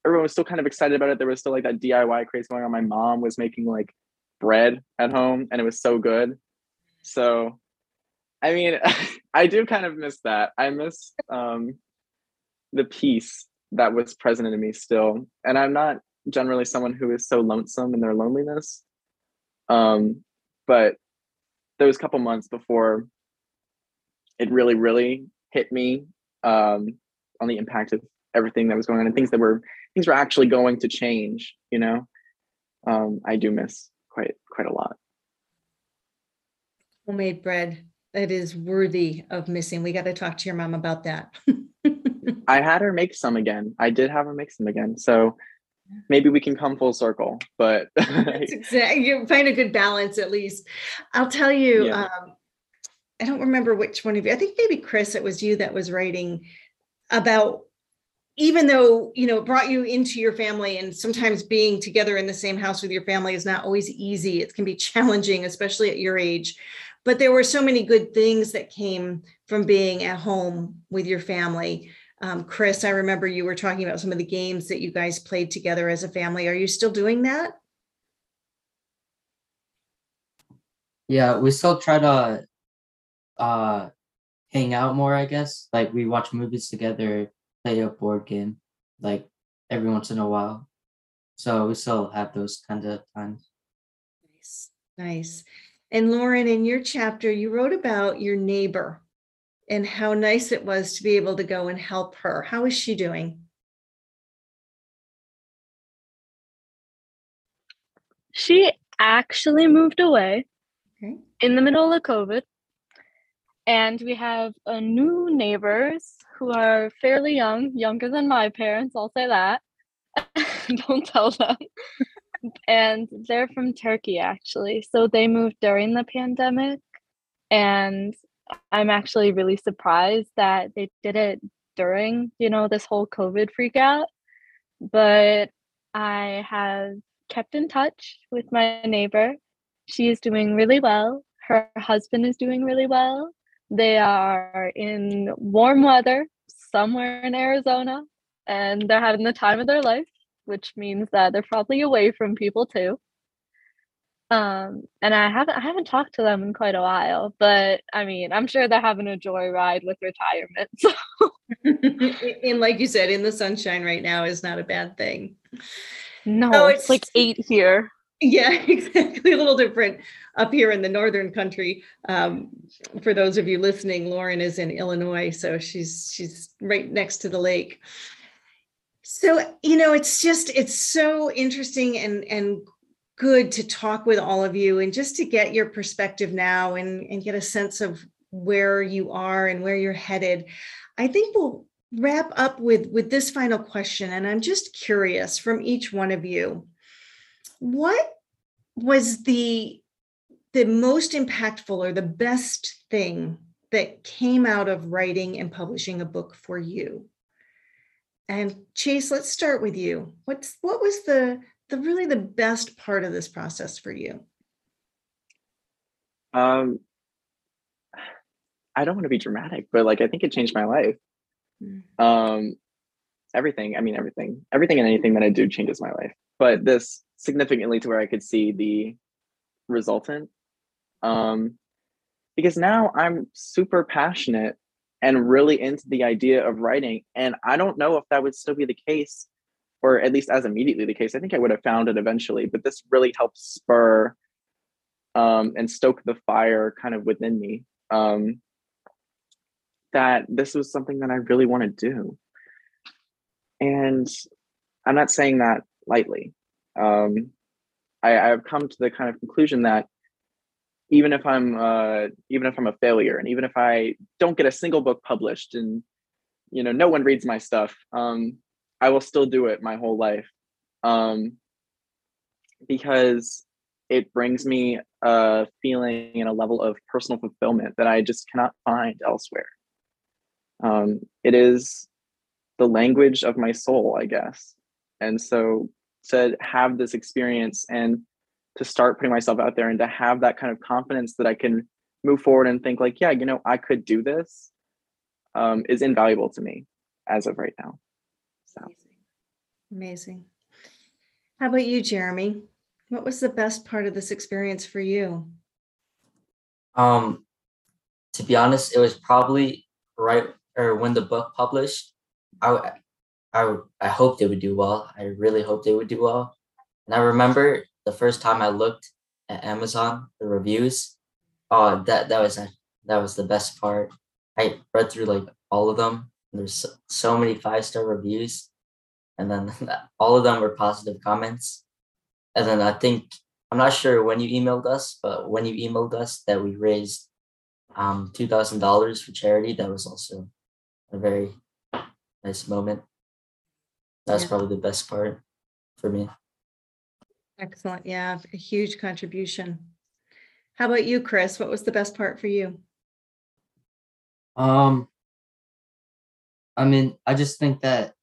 everyone was still kind of excited about it. There was still like that DIY craze going on. My mom was making like bread at home and it was so good. So, I mean, I do kind of miss that. I miss um, the peace that was present in me still. And I'm not generally someone who is so lonesome in their loneliness. Um, but those couple months before it really, really hit me um, on the impact of everything that was going on and things that were things were actually going to change, you know, um, I do miss quite quite a lot. Homemade bread that is worthy of missing. We got to talk to your mom about that. I had her make some again. I did have her make some again. So maybe we can come full circle but exactly you find a good balance at least i'll tell you yeah. um, i don't remember which one of you i think maybe chris it was you that was writing about even though you know it brought you into your family and sometimes being together in the same house with your family is not always easy it can be challenging especially at your age but there were so many good things that came from being at home with your family um, Chris, I remember you were talking about some of the games that you guys played together as a family. Are you still doing that? Yeah, we still try to uh hang out more, I guess. Like we watch movies together, play a board game, like every once in a while. So we still have those kind of times. Nice, nice. And Lauren, in your chapter, you wrote about your neighbor and how nice it was to be able to go and help her. How is she doing? She actually moved away okay. in the middle of COVID. And we have a new neighbors who are fairly young, younger than my parents, I'll say that. Don't tell them. and they're from Turkey actually. So they moved during the pandemic and I'm actually really surprised that they did it during, you know, this whole COVID freak out. But I have kept in touch with my neighbor. She is doing really well. Her husband is doing really well. They are in warm weather somewhere in Arizona and they're having the time of their life, which means that they're probably away from people too. Um, and I haven't I haven't talked to them in quite a while, but I mean, I'm sure they're having a joyride with retirement. So. and like you said, in the sunshine right now is not a bad thing. No, oh, it's, it's like eight here. Yeah, exactly. A little different up here in the northern country. Um, for those of you listening, Lauren is in Illinois, so she's she's right next to the lake. So you know, it's just it's so interesting and and good to talk with all of you and just to get your perspective now and, and get a sense of where you are and where you're headed. I think we'll wrap up with, with this final question. And I'm just curious from each one of you, what was the the most impactful or the best thing that came out of writing and publishing a book for you? And Chase, let's start with you. What's what was the the really the best part of this process for you? Um, I don't want to be dramatic, but like I think it changed my life. Mm. Um, everything. I mean, everything, everything and anything that I do changes my life. But this significantly to where I could see the resultant. Um, because now I'm super passionate and really into the idea of writing, and I don't know if that would still be the case, or at least as immediately the case. I think I would have found it eventually, but this really helped spur um, and stoke the fire kind of within me. Um, that this was something that I really want to do. And I'm not saying that lightly. Um, I, I've come to the kind of conclusion that even if I'm uh, even if I'm a failure, and even if I don't get a single book published, and you know no one reads my stuff, um, I will still do it my whole life, um, because it brings me a feeling and a level of personal fulfillment that I just cannot find elsewhere. Um, it is the language of my soul, I guess. And so to have this experience and to start putting myself out there and to have that kind of confidence that I can move forward and think like, yeah, you know, I could do this um, is invaluable to me as of right now. So Amazing. Amazing. How about you, Jeremy? What was the best part of this experience for you? Um, to be honest, it was probably right or when the book published. I, w- I, I hope they would do well. I really hope they would do well. And I remember the first time I looked at Amazon, the reviews. Oh, that that was that was the best part. I read through like all of them. There's so, so many five star reviews, and then all of them were positive comments. And then I think I'm not sure when you emailed us, but when you emailed us that we raised um two thousand dollars for charity, that was also a very nice moment. That's Yeah. probably the best part for me. Excellent. Yeah, a huge contribution. How about you, Chris? What was the best part for you? Um, I mean, I just think that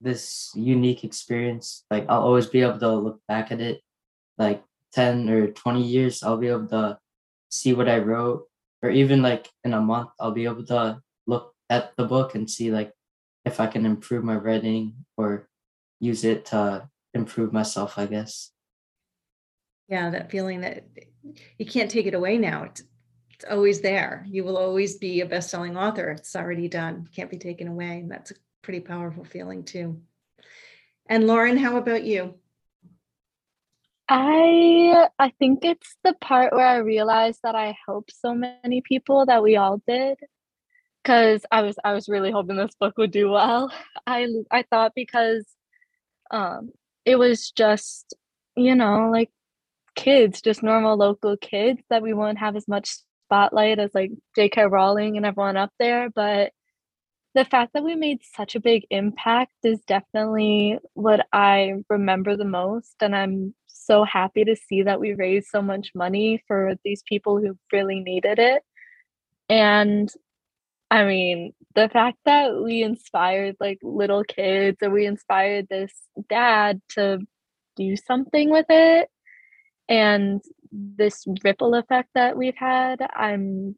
this unique experience, like I'll always be able to look back at it, like 10 or 20 years, I'll be able to see what I wrote, or even like in a month, I'll be able to look at the book and see like if I can improve my writing or use it to improve myself, I guess. Yeah, that feeling that you can't take it away now. It's, it's always there. You will always be a best-selling author. It's already done. Can't be taken away. And that's a pretty powerful feeling too. And Lauren, how about you? I I think it's the part where I realized that I helped so many people that we all did. Cause I was I was really hoping this book would do well. I I thought because um it was just, you know, like kids, just normal local kids that we won't have as much spotlight as like J.K. Rowling and everyone up there. But the fact that we made such a big impact is definitely what I remember the most. And I'm so happy to see that we raised so much money for these people who really needed it. And I mean, the fact that we inspired like little kids or we inspired this dad to do something with it and this ripple effect that we've had, I'm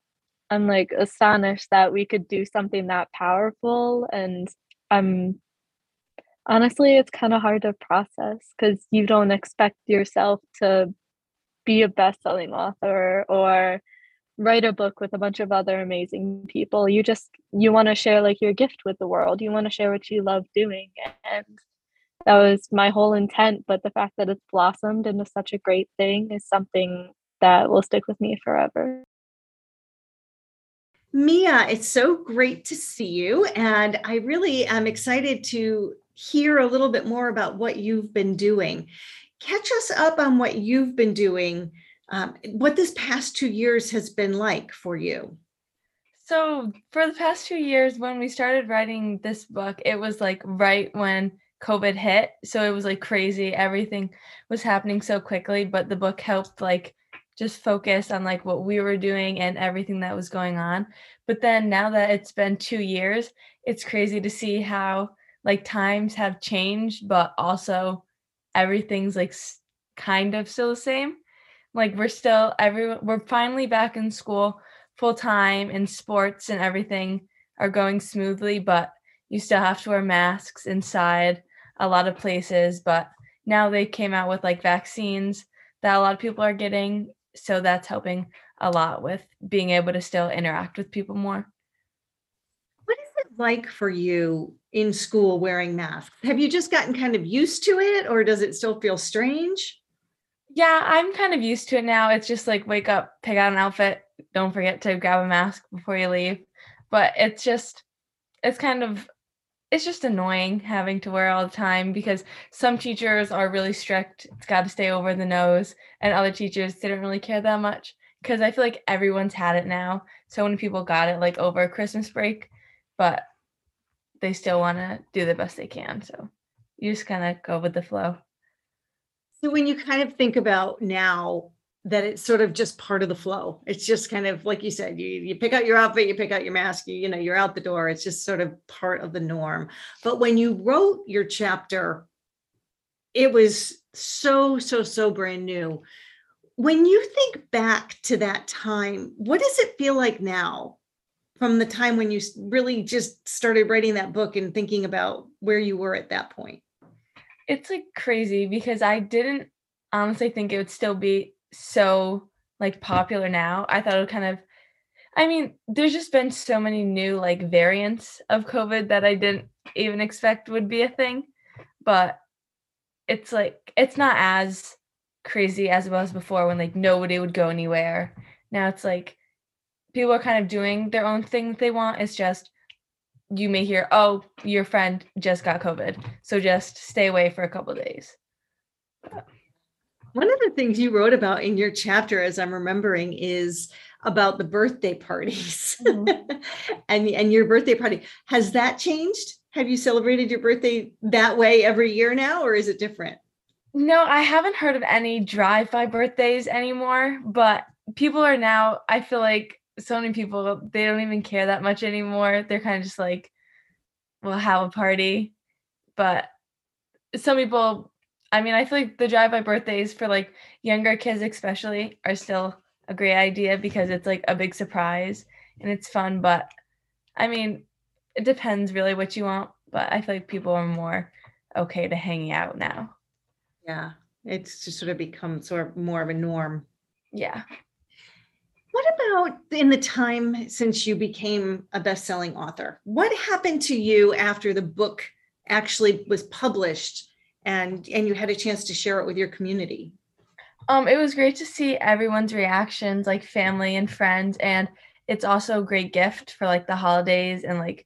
I'm like astonished that we could do something that powerful and I'm honestly it's kind of hard to process cuz you don't expect yourself to be a best-selling author or write a book with a bunch of other amazing people. You just you want to share like your gift with the world. You want to share what you love doing and that was my whole intent, but the fact that it's blossomed into such a great thing is something that will stick with me forever. Mia, it's so great to see you. And I really am excited to hear a little bit more about what you've been doing. Catch us up on what you've been doing, um, what this past two years has been like for you. So, for the past two years, when we started writing this book, it was like right when COVID hit. So, it was like crazy. Everything was happening so quickly, but the book helped like just focus on like what we were doing and everything that was going on. But then now that it's been 2 years, it's crazy to see how like times have changed, but also everything's like kind of still the same. Like we're still everyone we're finally back in school full time and sports and everything are going smoothly, but you still have to wear masks inside a lot of places. But now they came out with like vaccines that a lot of people are getting. So that's helping a lot with being able to still interact with people more. What is it like for you in school wearing masks? Have you just gotten kind of used to it or does it still feel strange? Yeah, I'm kind of used to it now. It's just like wake up, pick out an outfit, don't forget to grab a mask before you leave. But it's just, it's kind of, it's just annoying having to wear all the time because some teachers are really strict. It's got to stay over the nose, and other teachers didn't really care that much because I feel like everyone's had it now. So many people got it like over Christmas break, but they still want to do the best they can. So you just kind of go with the flow. So when you kind of think about now that it's sort of just part of the flow, it's just kind of like you said, you you pick out your outfit, you pick out your mask, you, you know, you're out the door. It's just sort of part of the norm. But when you wrote your chapter, it was so, so, so brand new. When you think back to that time, what does it feel like now from the time when you really just started writing that book and thinking about where you were at that point? It's like crazy because I didn't honestly think it would still be so like popular now. I thought it would kind of I mean, there's just been so many new like variants of COVID that I didn't even expect would be a thing. But it's like it's not as crazy as it was before when like nobody would go anywhere. Now it's like people are kind of doing their own thing that they want. It's just you may hear, oh, your friend just got COVID. So just stay away for a couple days. One of the things you wrote about in your chapter, as I'm remembering, is about the birthday parties mm-hmm. and, and your birthday party. Has that changed? Have you celebrated your birthday that way every year now, or is it different? No, I haven't heard of any drive-by birthdays anymore, but people are now, I feel like so many people, they don't even care that much anymore. They're kind of just like, we'll have a party. But some people, I mean, I feel like the drive-by birthdays for like younger kids especially are still a great idea because it's like a big surprise and it's fun, but I mean, it depends really what you want, but I feel like people are more okay to hanging out now. Yeah, it's just sort of become sort of more of a norm. Yeah. What about in the time since you became a best-selling author? What happened to you after the book actually was published and and you had a chance to share it with your community? Um, it was great to see everyone's reactions, like family and friends, and it's also a great gift for like the holidays and like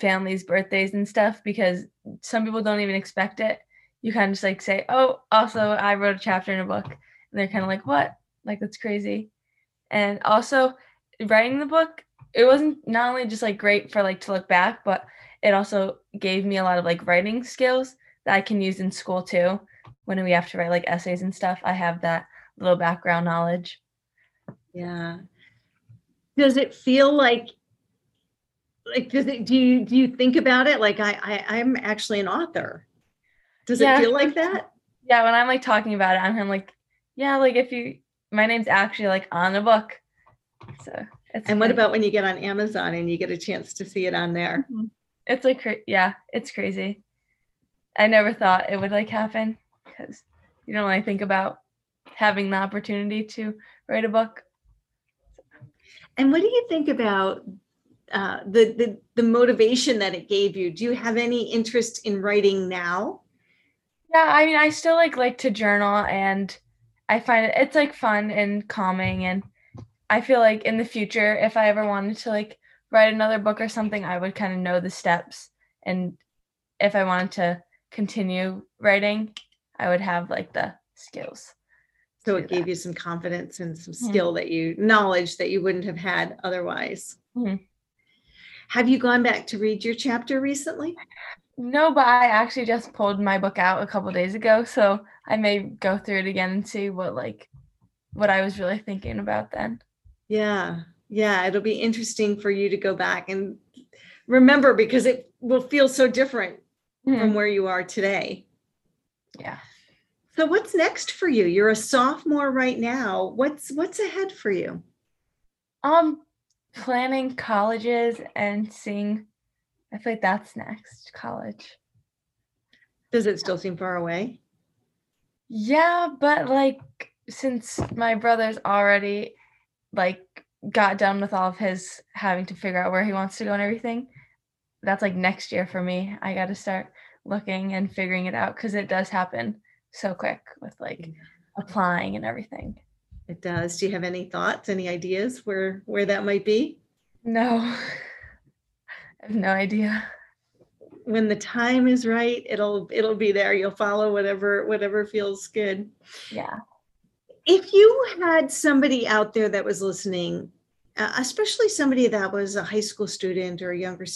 families' birthdays and stuff because some people don't even expect it. You kind of just like say, "Oh, also I wrote a chapter in a book," and they're kind of like, "What? Like that's crazy." And also, writing the book, it wasn't not only just like great for like to look back, but it also gave me a lot of like writing skills that I can use in school too when we have to write like essays and stuff, I have that little background knowledge. Yeah. Does it feel like like does it do you do you think about it like I, I I'm actually an author? Does Yeah. it feel like that? Yeah, when I'm like talking about it, I'm of like, yeah, like if you, my name's actually like on the book. So it's And what about when you get on Amazon and you get a chance to see it on there? it's like yeah, it's crazy. I never thought it would like happen because you don't really think about having the opportunity to write a book. And what do you think about uh, the, the the motivation that it gave you? Do you have any interest in writing now? Yeah, I mean, I still like like to journal, and I find it it's like fun and calming, and I feel like in the future, if I ever wanted to like write another book or something, I would kind of know the steps, and if I wanted to continue writing, I would have like the skills. So it gave that. you some confidence and some Mhm. skill that you knowledge that you wouldn't have had otherwise. Mhm. Have you gone back to read your chapter recently? No, but I actually just pulled my book out a couple days ago, so I may go through it again and see what like what I was really thinking about then. Yeah, yeah, it'll be interesting for you to go back and remember because it will feel so different from Mhm. where you are today. Yeah. So what's next for you? You're a sophomore right now. What's what's ahead for you? Um, planning colleges and seeing. I feel like that's next. College. Does it still seem far away? Yeah, but like since my brother's already like got done with all of his having to figure out where he wants to go and everything, that's like next year for me. I got to start looking and figuring it out because it does happen so quick with like applying and everything. It does. Do you have any thoughts, any ideas where where that might be? No, I have no idea. When the time is right, it'll it'll be there. You'll follow whatever whatever feels good. Yeah. If you had somebody out there that was listening, uh, especially somebody that was a high school student or a younger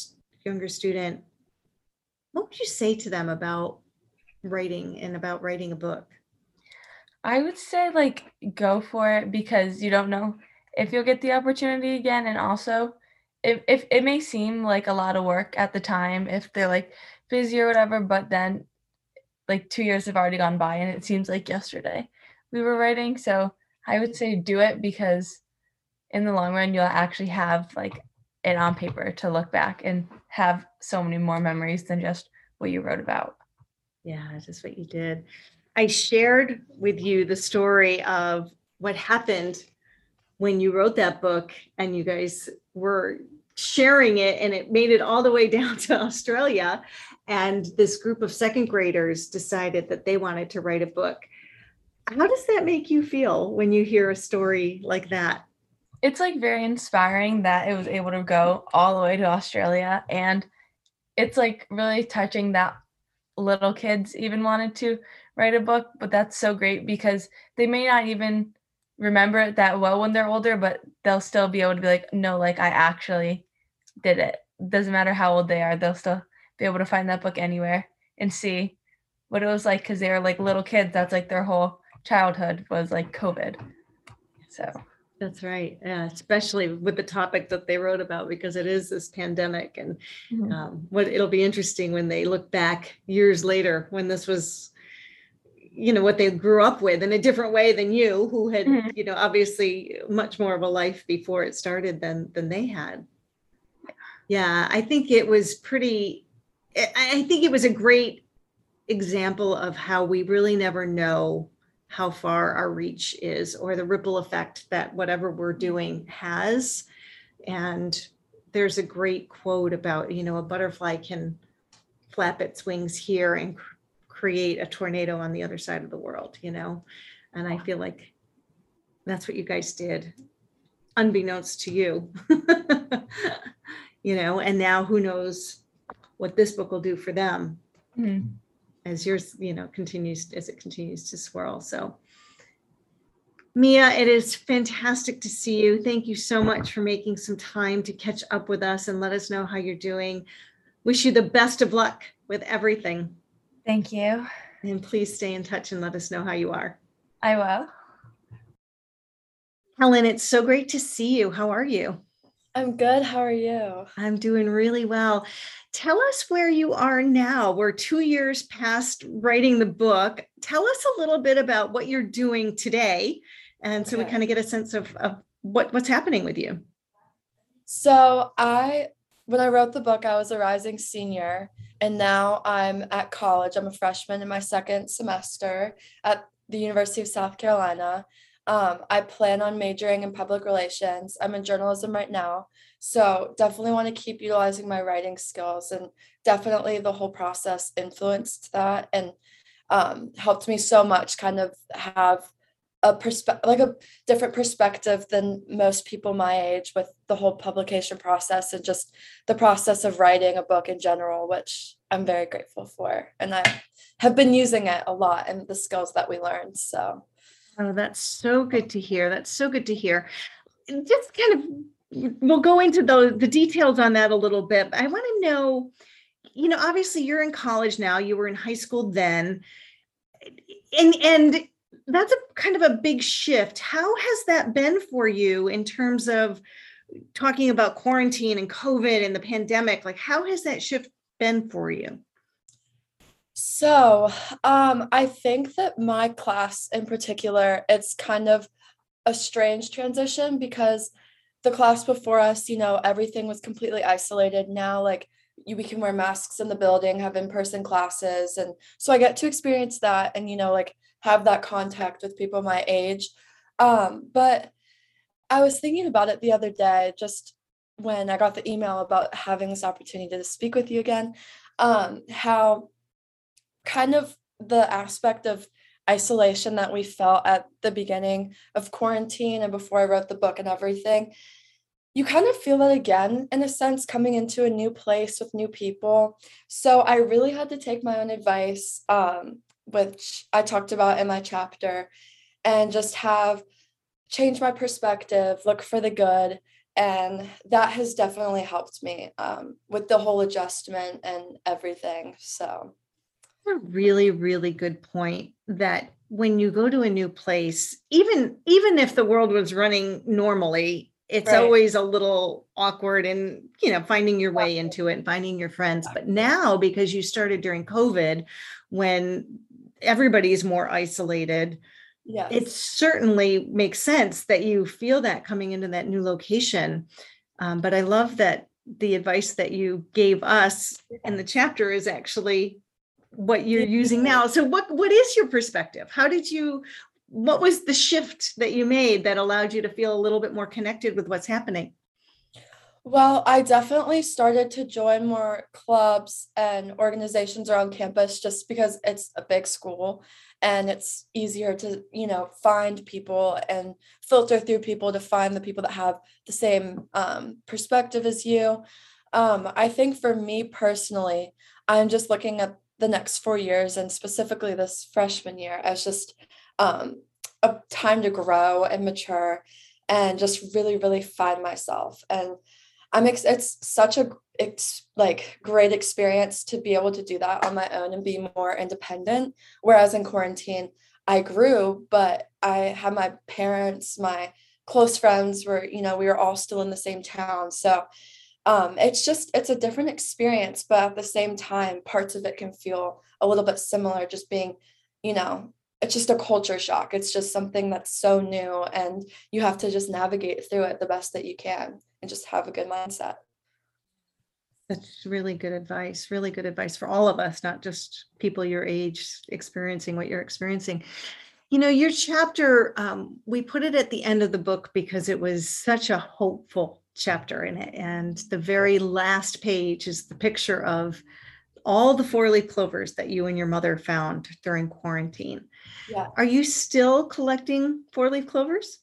younger student, what would you say to them about writing and about writing a book? I would say like go for it because you don't know if you'll get the opportunity again and also if, if it may seem like a lot of work at the time if they're like busy or whatever but then like 2 years have already gone by and it seems like yesterday we were writing so I would say do it because in the long run you'll actually have like it on paper to look back and have so many more memories than just what you wrote about. Yeah, just what you did. I shared with you the story of what happened when you wrote that book and you guys were sharing it and it made it all the way down to Australia. And this group of second graders decided that they wanted to write a book. How does that make you feel when you hear a story like that? it's like very inspiring that it was able to go all the way to Australia and it's like really touching that little kids even wanted to write a book but that's so great because they may not even remember it that well when they're older but they'll still be able to be like no like I actually did it doesn't matter how old they are they'll still be able to find that book anywhere and see what it was like because they were like little kids that's like their whole childhood was like covid so That's right. Yeah, especially with the topic that they wrote about because it is this pandemic and mhm. um, what it'll be interesting when they look back years later when this was you know what they grew up with in a different way than you who had Mhm. you know obviously much more of a life before it started than than they had yeah i think it was pretty i I think it was a great example of how we really never know how far our reach is or the ripple effect that whatever we're doing has and there's a great quote about you know a butterfly can flap its wings here and create a tornado on the other side of the world you know and i feel like that's what you guys did unbeknownst to you you know and now who knows what this book will do for them Mhm. as yours you know continues as it continues to swirl so Mia, it is fantastic to see you. Thank you so much for making some time to catch up with us and let us know how you're doing. Wish you the best of luck with everything. Thank you And please stay in touch and let us know how you are. I will Helen, it's so great to see you. How are you? I'm good. How are you? I'm doing really well. Tell us where you are now. We're two years past writing the book. Tell us a little bit about what you're doing today. And so we kind of get a sense of, of what, what's happening with you. So, I, when I wrote the book, I was a rising senior, and now I'm at college. I'm a freshman in my second semester at the University of South Carolina. Um, I plan on majoring in public relations. I'm in journalism right now. So, definitely want to keep utilizing my writing skills, and definitely the whole process influenced that and um, helped me so much kind of have a perspective like a different perspective than most people my age with the whole publication process and just the process of writing a book in general which i'm very grateful for and i have been using it a lot and the skills that we learned so Oh, that's so good to hear. That's so good to hear. Just kind of, we'll go into the, the details on that a little bit. I want to know, you know, obviously you're in college now, you were in high school then. And, and that's a kind of a big shift. How has that been for you in terms of talking about quarantine and COVID and the pandemic? Like, how has that shift been for you? So, um, I think that my class in particular, it's kind of a strange transition because the class before us, you know, everything was completely isolated. Now, like, you, we can wear masks in the building, have in person classes. And so I get to experience that and, you know, like have that contact with people my age. Um, but I was thinking about it the other day, just when I got the email about having this opportunity to speak with you again, um, how kind of the aspect of isolation that we felt at the beginning of quarantine and before I wrote the book and everything, you kind of feel that again in a sense coming into a new place with new people. So I really had to take my own advice, um, which I talked about in my chapter, and just have change my perspective, look for the good. And that has definitely helped me um, with the whole adjustment and everything. So a really really good point that when you go to a new place even even if the world was running normally it's Right. always a little awkward and you know finding your way into it and finding your friends but now because you started during covid when everybody's more isolated. Yeah, it certainly makes sense that you feel that coming into that new location. Um, but i love that the advice that you gave us in the chapter is actually what you're using now. So what what is your perspective? How did you what was the shift that you made that allowed you to feel a little bit more connected with what's happening Well, I definitely started to join more clubs and organizations around campus just because it's a big school and it's easier to, you know, find people and filter through people to find the people that have the same um, perspective as you. Um, I think for me personally, I'm just looking at the next four years and specifically this freshman year as just um, a time to grow and mature and just really, really find myself. And I'm ex- it's such a ex- like great experience to be able to do that on my own and be more independent. Whereas in quarantine, I grew, but I had my parents, my close friends were, you know, we were all still in the same town. So um, it's just it's a different experience, but at the same time, parts of it can feel a little bit similar. Just being, you know, it's just a culture shock. It's just something that's so new, and you have to just navigate through it the best that you can and just have a good mindset. that's really good advice really good advice for all of us not just people your age experiencing what you're experiencing you know your chapter um, we put it at the end of the book because it was such a hopeful chapter in it and the very last page is the picture of all the four-leaf clovers that you and your mother found during quarantine Yeah. are you still collecting four-leaf clovers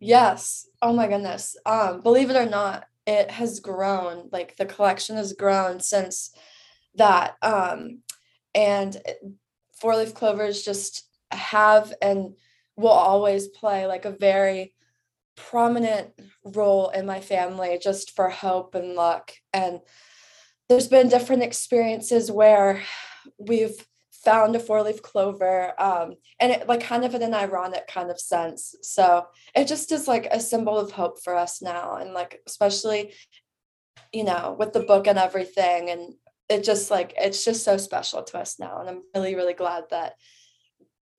Yes. Oh my goodness. Um, believe it or not, it has grown. Like the collection has grown since that. Um, and four leaf clovers just have and will always play like a very prominent role in my family just for hope and luck. And there's been different experiences where we've found a four leaf clover um, and it like kind of in an ironic kind of sense. So it just is like a symbol of hope for us now and like especially you know with the book and everything and it just like it's just so special to us now and i'm really really glad that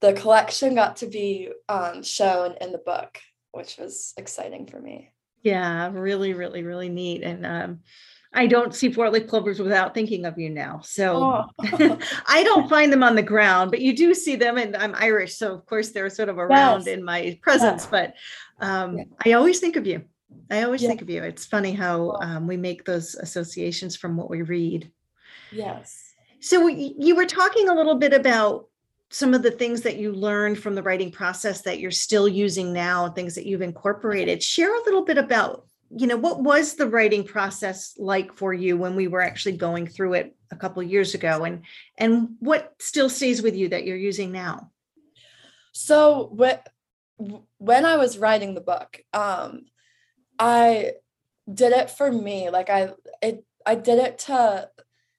the collection got to be um, shown in the book which was exciting for me Yeah, really, really, really neat. And um, I don't see four-leaf clovers without thinking of you now. So I don't find them on the ground, but you do see them. And I'm Irish, so of course they're sort of around Yes. in my presence. But um, Yeah. I always think of you. I always Yeah. think of you. It's funny how um, we make those associations from what we read. yes So y- you were talking a little bit about some of the things that you learned from the writing process that you're still using now, things that you've incorporated. Share a little bit about, you know, what was the writing process like for you when we were actually going through it a couple years ago and and what still stays with you that you're using now? So when when I was writing the book, um, I did it for me. Like I it I did it to,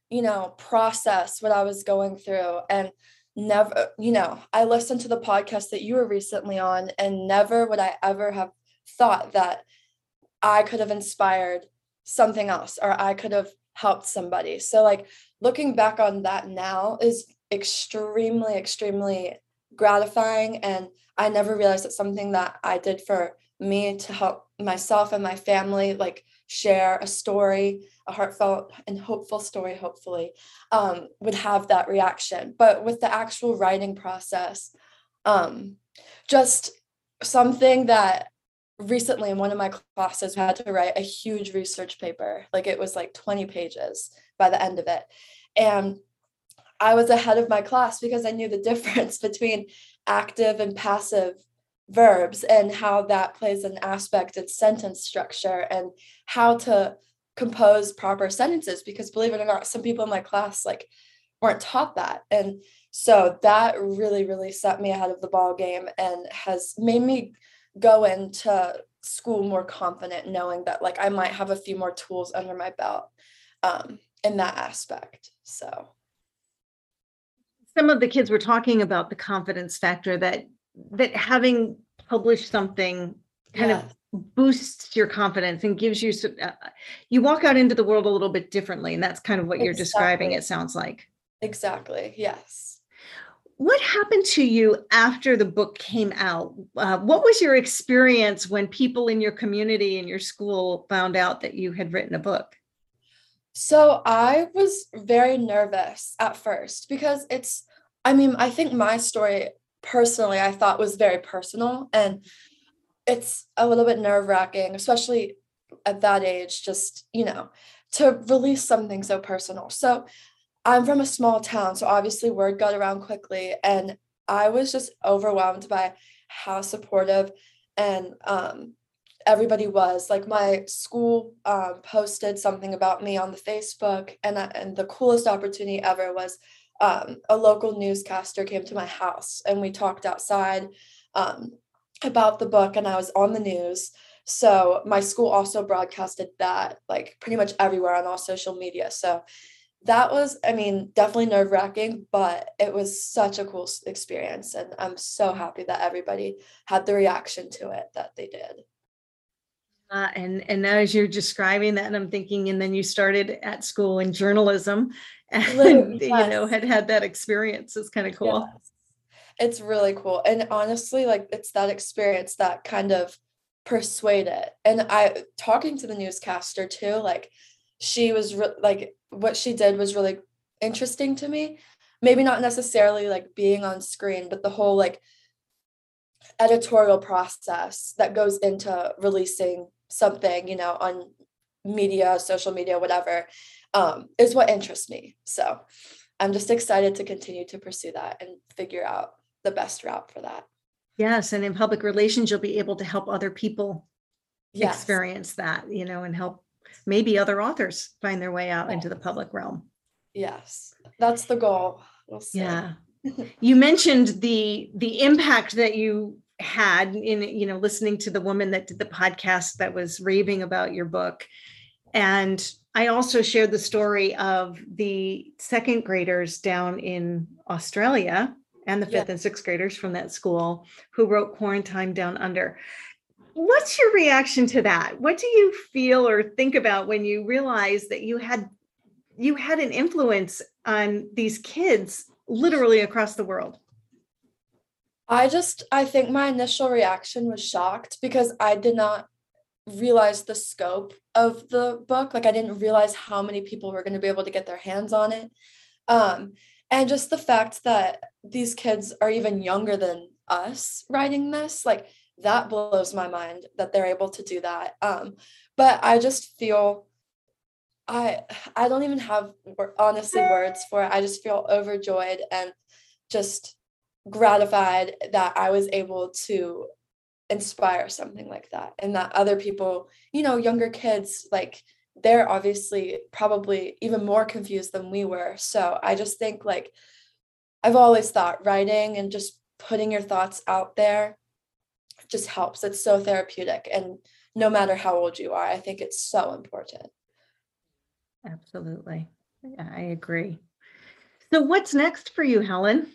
you know, process what I was going through and never, you know, I listened to the podcast that you were recently on and never would I ever have thought that I could have inspired something else or I could have helped somebody. So like looking back on that now is extremely, extremely gratifying. And I never realized that something that I did for me to help myself and my family, like share a story, a heartfelt and hopeful story, hopefully, um, would have that reaction. But with the actual writing process, um, just something that recently in one of my classes we had to write a huge research paper. Like it was like 20 pages by the end of it. And i was ahead of my class because i knew the difference between active and passive verbs and how that plays an aspect in sentence structure and how to compose proper sentences because believe it or not some people in my class like weren't taught that. And so that really really set me ahead of the ball game and has made me go into school more confident knowing that like i might have a few more tools under my belt um, in that aspect so. Some of the kids were talking about the confidence factor that that having published something kind Yes. of boosts your confidence and gives you some, uh, you walk out into the world a little bit differently and that's kind of what you're describing it sounds like. Exactly yes what happened to you after the book came out uh, what was your experience when people in your community and your school found out that you had written a book So I was very nervous at first because it's, I mean, I think my story personally, I thought was very personal and it's a little bit nerve wracking, especially at that age, just, you know, to release something so personal. So I'm from a small town, so obviously word got around quickly and I was just overwhelmed by how supportive and um, everybody was. Like my school um, posted something about me on the facebook and I, and the coolest opportunity ever was um, a local newscaster came to my house and we talked outside um, about the book and i was on the news. So my school also broadcasted that like pretty much everywhere on all social media. So that was i mean definitely nerve wracking but it was such a cool experience and i'm so happy that everybody had the reaction to it that they did Uh, and and now as you're describing that, I'm thinking, and then you started at school in journalism, and Literally, you know had had that experience. It's kind of cool. Yes. It's really cool. And honestly, like it's that experience that kind of persuaded. And I talking to the newscaster too, like she was re- like what she did was really interesting to me. Maybe not necessarily like being on screen, but the whole like editorial process that goes into releasing something, you know, on media, social media, whatever, um, is what interests me. So I'm just excited to continue to pursue that and figure out the best route for that. Yes, and in public relations, you'll be able to help other people Yes. experience that, you know, and help maybe other authors find their way out into the public realm. Yes. That's the goal. We'll see. Yeah. You mentioned the the impact that you had in you know listening to the woman that did the podcast that was raving about your book. And I also shared the story of the second graders down in Australia and the fifth Yeah. and sixth graders from that school who wrote Quarantine Down Under. What's your reaction to that? What do you feel or think about when you realize that you had you had an influence on these kids literally across the world? I just I think my initial reaction was shocked because I did not realize the scope of the book. Like I didn't realize how many people were going to be able to get their hands on it. Um and just the fact that these kids are even younger than us writing this, like that blows my mind that they're able to do that. Um but I just feel I I don't even have honestly words for it. I just feel overjoyed and just gratified that I was able to inspire something like that and that other people, you know, younger kids like they're obviously probably even more confused than we were. So I just think like I've always thought writing and just putting your thoughts out there just helps. It's so therapeutic and no matter how old you are, I think it's so important. Absolutely. Yeah, I agree. So what's next for you, Helen?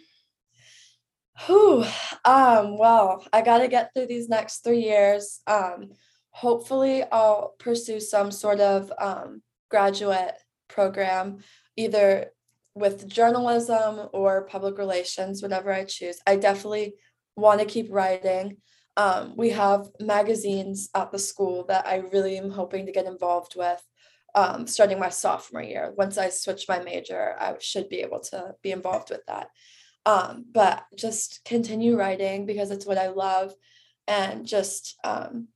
Whew. Um, well, I got to get through these next three years. Um, hopefully, I'll pursue some sort of um, graduate program, either with journalism or public relations, whatever I choose, I definitely want to keep writing. Um, we have magazines at the school that I really am hoping to get involved with um, starting my sophomore year. Once I switch my major, I should be able to be involved with that. Um, but just continue writing because it's what I love and just, um,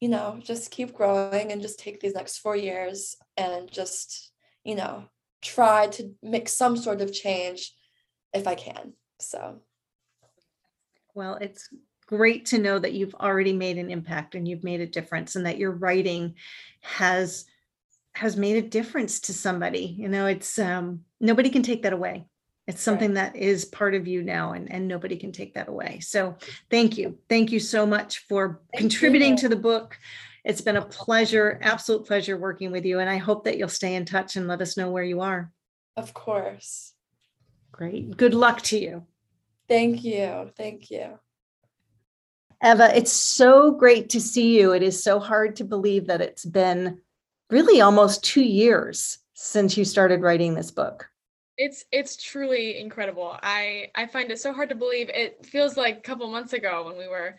you know, just keep growing and just take these next four years and just, you know, try to make some sort of change if I can. So, Well, it's great to know that you've already made an impact and you've made a difference and that your writing has has made a difference to somebody. You know, it's um nobody can take that away. It's something that is part of you now and and nobody can take that away. So, thank you. Thank you so much for Thank contributing you. to the book. It's been a pleasure, absolute pleasure working with you and I hope that you'll stay in touch and let us know where you are. of course. Great. Good luck to you. Thank you. Thank you. Eva, it's so great to see you. It is so hard to believe that it's been really almost two years since you started writing this book. It's it's truly incredible. I I find it so hard to believe. It feels like a couple months ago when we were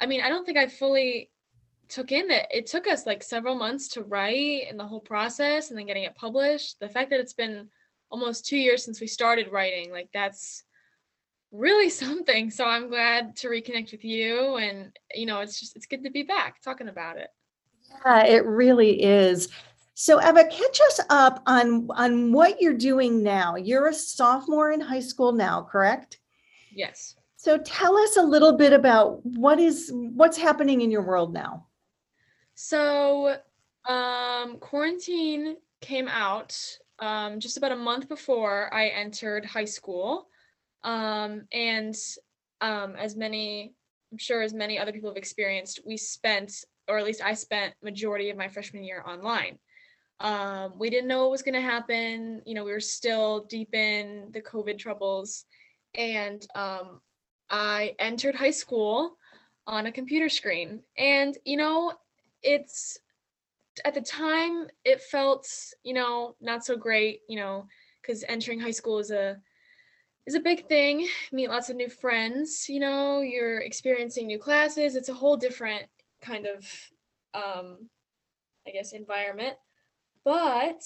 I mean, I don't think I fully took in that it took us like several months to write and the whole process and then getting it published. The fact that it's been almost 2 years since we started writing, like that's really something. So I'm glad to reconnect with you and you know, it's just it's good to be back talking about it. Yeah, it really is. So Eva, catch us up on on what you're doing now. You're a sophomore in high school now, correct? Yes. So tell us a little bit about what is what's happening in your world now. So, um, quarantine came out um, just about a month before I entered high school. Um, and um, as many, I'm sure as many other people have experienced, we spent, or at least I spent, majority of my freshman year online. Um, we didn't know what was going to happen. You know, we were still deep in the COVID troubles, and um, I entered high school on a computer screen. And you know, it's at the time it felt you know not so great you know because entering high school is a is a big thing. Meet lots of new friends you know you're experiencing new classes. It's a whole different kind of um i guess environment. But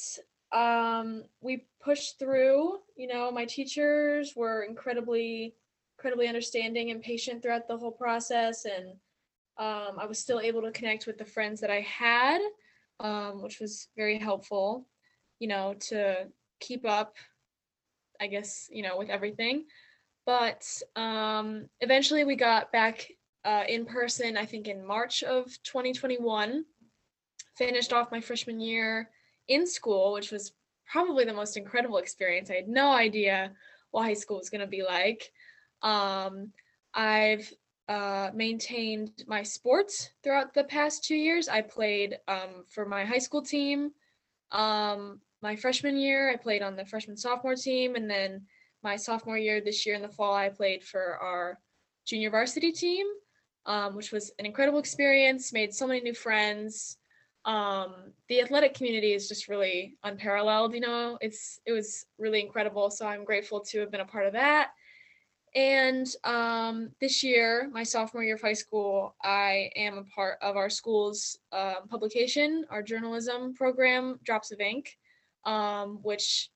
um we pushed through you know my teachers were incredibly incredibly understanding and patient throughout the whole process. And um, I was still able to connect with the friends that I had, um, which was very helpful, you know, to keep up, I guess, you know, with everything. But um, eventually we got back uh, in person, I think in March of 2021, finished off my freshman year in school, which was probably the most incredible experience. I had no idea what high school was going to be like. Um, I've uh, maintained my sports throughout the past two years. I played um, for my high school team. Um, my freshman year, I played on the freshman sophomore team, and then my sophomore year this year in the fall, I played for our junior varsity team, um, which was an incredible experience. Made so many new friends. Um, the athletic community is just really unparalleled. You know, it's it was really incredible. So I'm grateful to have been a part of that. And um, this year, my sophomore year of high school, I am a part of our school's uh, publication, our journalism program, Drops of Ink, um, which,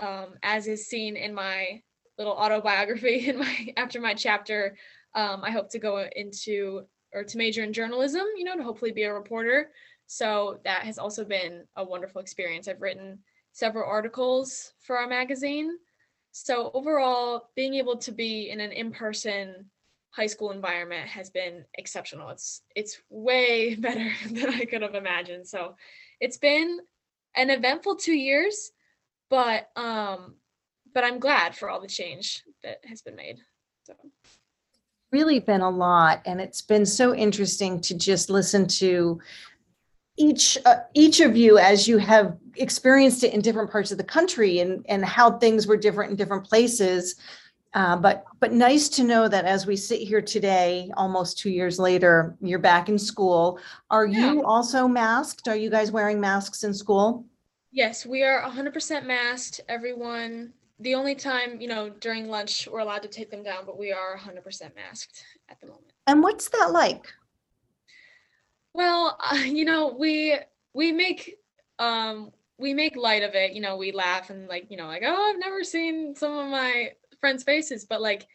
um, as is seen in my little autobiography in my after my chapter, um, I hope to go into or to major in journalism. You know, to hopefully be a reporter. So that has also been a wonderful experience. I've written several articles for our magazine. So overall, being able to be in an in-person high school environment has been exceptional. It's it's way better than I could have imagined. So it's been an eventful two years, but um, but I'm glad for all the change that has been made. So Really been a lot, and it's been so interesting to just listen to each uh, each of you as you have experienced it in different parts of the country and and how things were different in different places uh, but but nice to know that as we sit here today almost two years later you're back in school are Yeah. you also masked are you guys wearing masks in school Yes, we are 100% masked. Everyone, the only time, you know, during lunch, we're allowed to take them down, but we are 100% masked at the moment. And what's that like? Well, uh, you know, we we make um we make light of it. You know, we laugh and like, you know, like, oh, I've never seen some of my friends' faces, but like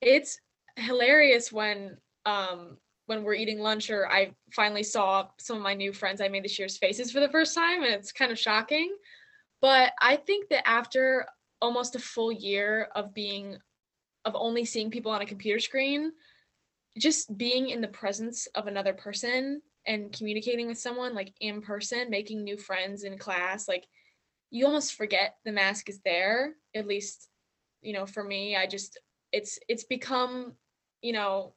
it's hilarious when um when we're eating lunch or I finally saw some of my new friends I made this year's faces for the first time and it's kind of shocking. But I think that after almost a full year of being of only seeing people on a computer screen, just being in the presence of another person and communicating with someone like in person, making new friends in class, like you almost forget the mask is there. At least, you know, for me, I just it's it's become, you know,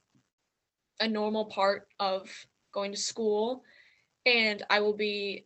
a normal part of going to school and I will be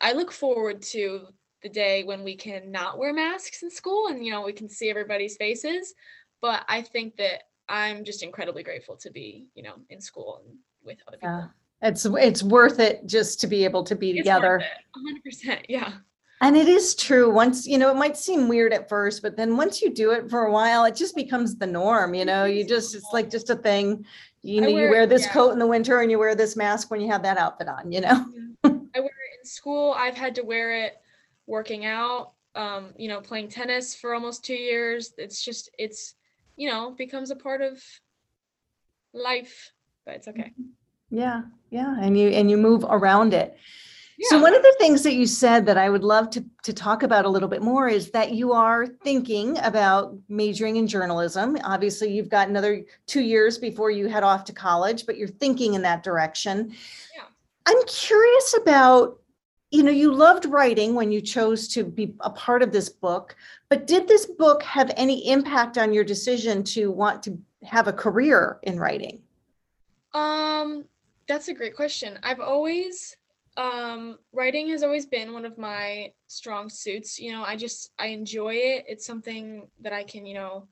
I look forward to the day when we can not wear masks in school and you know we can see everybody's faces but I think that I'm just incredibly grateful to be you know in school and with other people. Yeah. It's it's worth it just to be able to be It's together. worth it, 100% yeah. And it is true. Once, you know, it might seem weird at first, but then once you do it for a while, it just becomes the norm, you know, you just, it's like just a thing. You know, you wear- wear this yeah. coat in the winter and you wear this mask when you have that outfit on, you know? I wear it in school. I've had to wear it working out, um, you know, playing tennis for almost two years. It's just, it's, you know, becomes a part of life, but it's okay. Yeah, yeah. And you, and you move around it. So one of the things that you said that I would love to, to talk about a little bit more is that you are thinking about majoring in journalism. Obviously, you've got another two years before you head off to college, but you're thinking in that direction. Yeah. I'm curious about, you know, you loved writing when you chose to be a part of this book, but did this book have any impact on your decision to want to have a career in writing? Um, that's a great question. I've always um writing has always been one of my strong suits. You know, I just I enjoy it. It's something that I can, you know,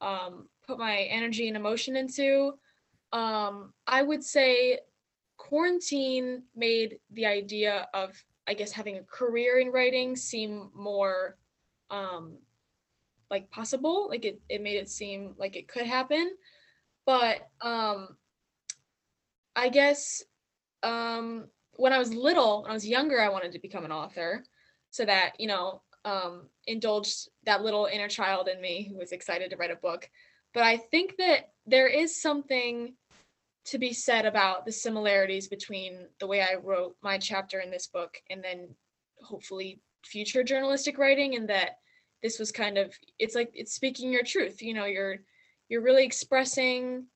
um put my energy and emotion into. Um I would say quarantine made the idea of I guess having a career in writing seem more um like possible. Like it it made it seem like it could happen. But um I guess um, when I was little, when I was younger, I wanted to become an author so that, you know, um, indulged that little inner child in me who was excited to write a book. But I think that there is something to be said about the similarities between the way I wrote my chapter in this book and then hopefully future journalistic writing and that this was kind of it's like it's speaking your truth you know you're you're really expressing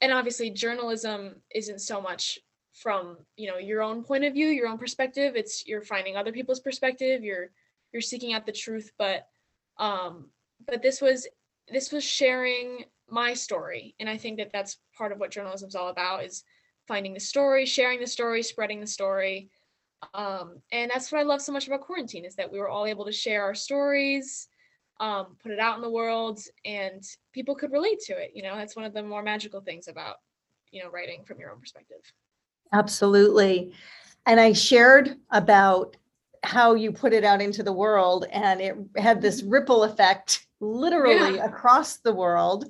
and obviously journalism isn't so much from you know your own point of view your own perspective. It's you're finding other people's perspective. You're you're seeking out the truth. But um but this was this was sharing my story. And i think that that's part of what journalism's all about is finding the story sharing the story spreading the story. Um and that's what i love so much about quarantine is that we were all able to share our stories um, put it out in the world and people could relate to it. You know that's one of the more magical things about you know writing from your own perspective Absolutely. And I shared about how you put it out into the world and it had this mm-hmm. ripple effect literally Yeah. across the world.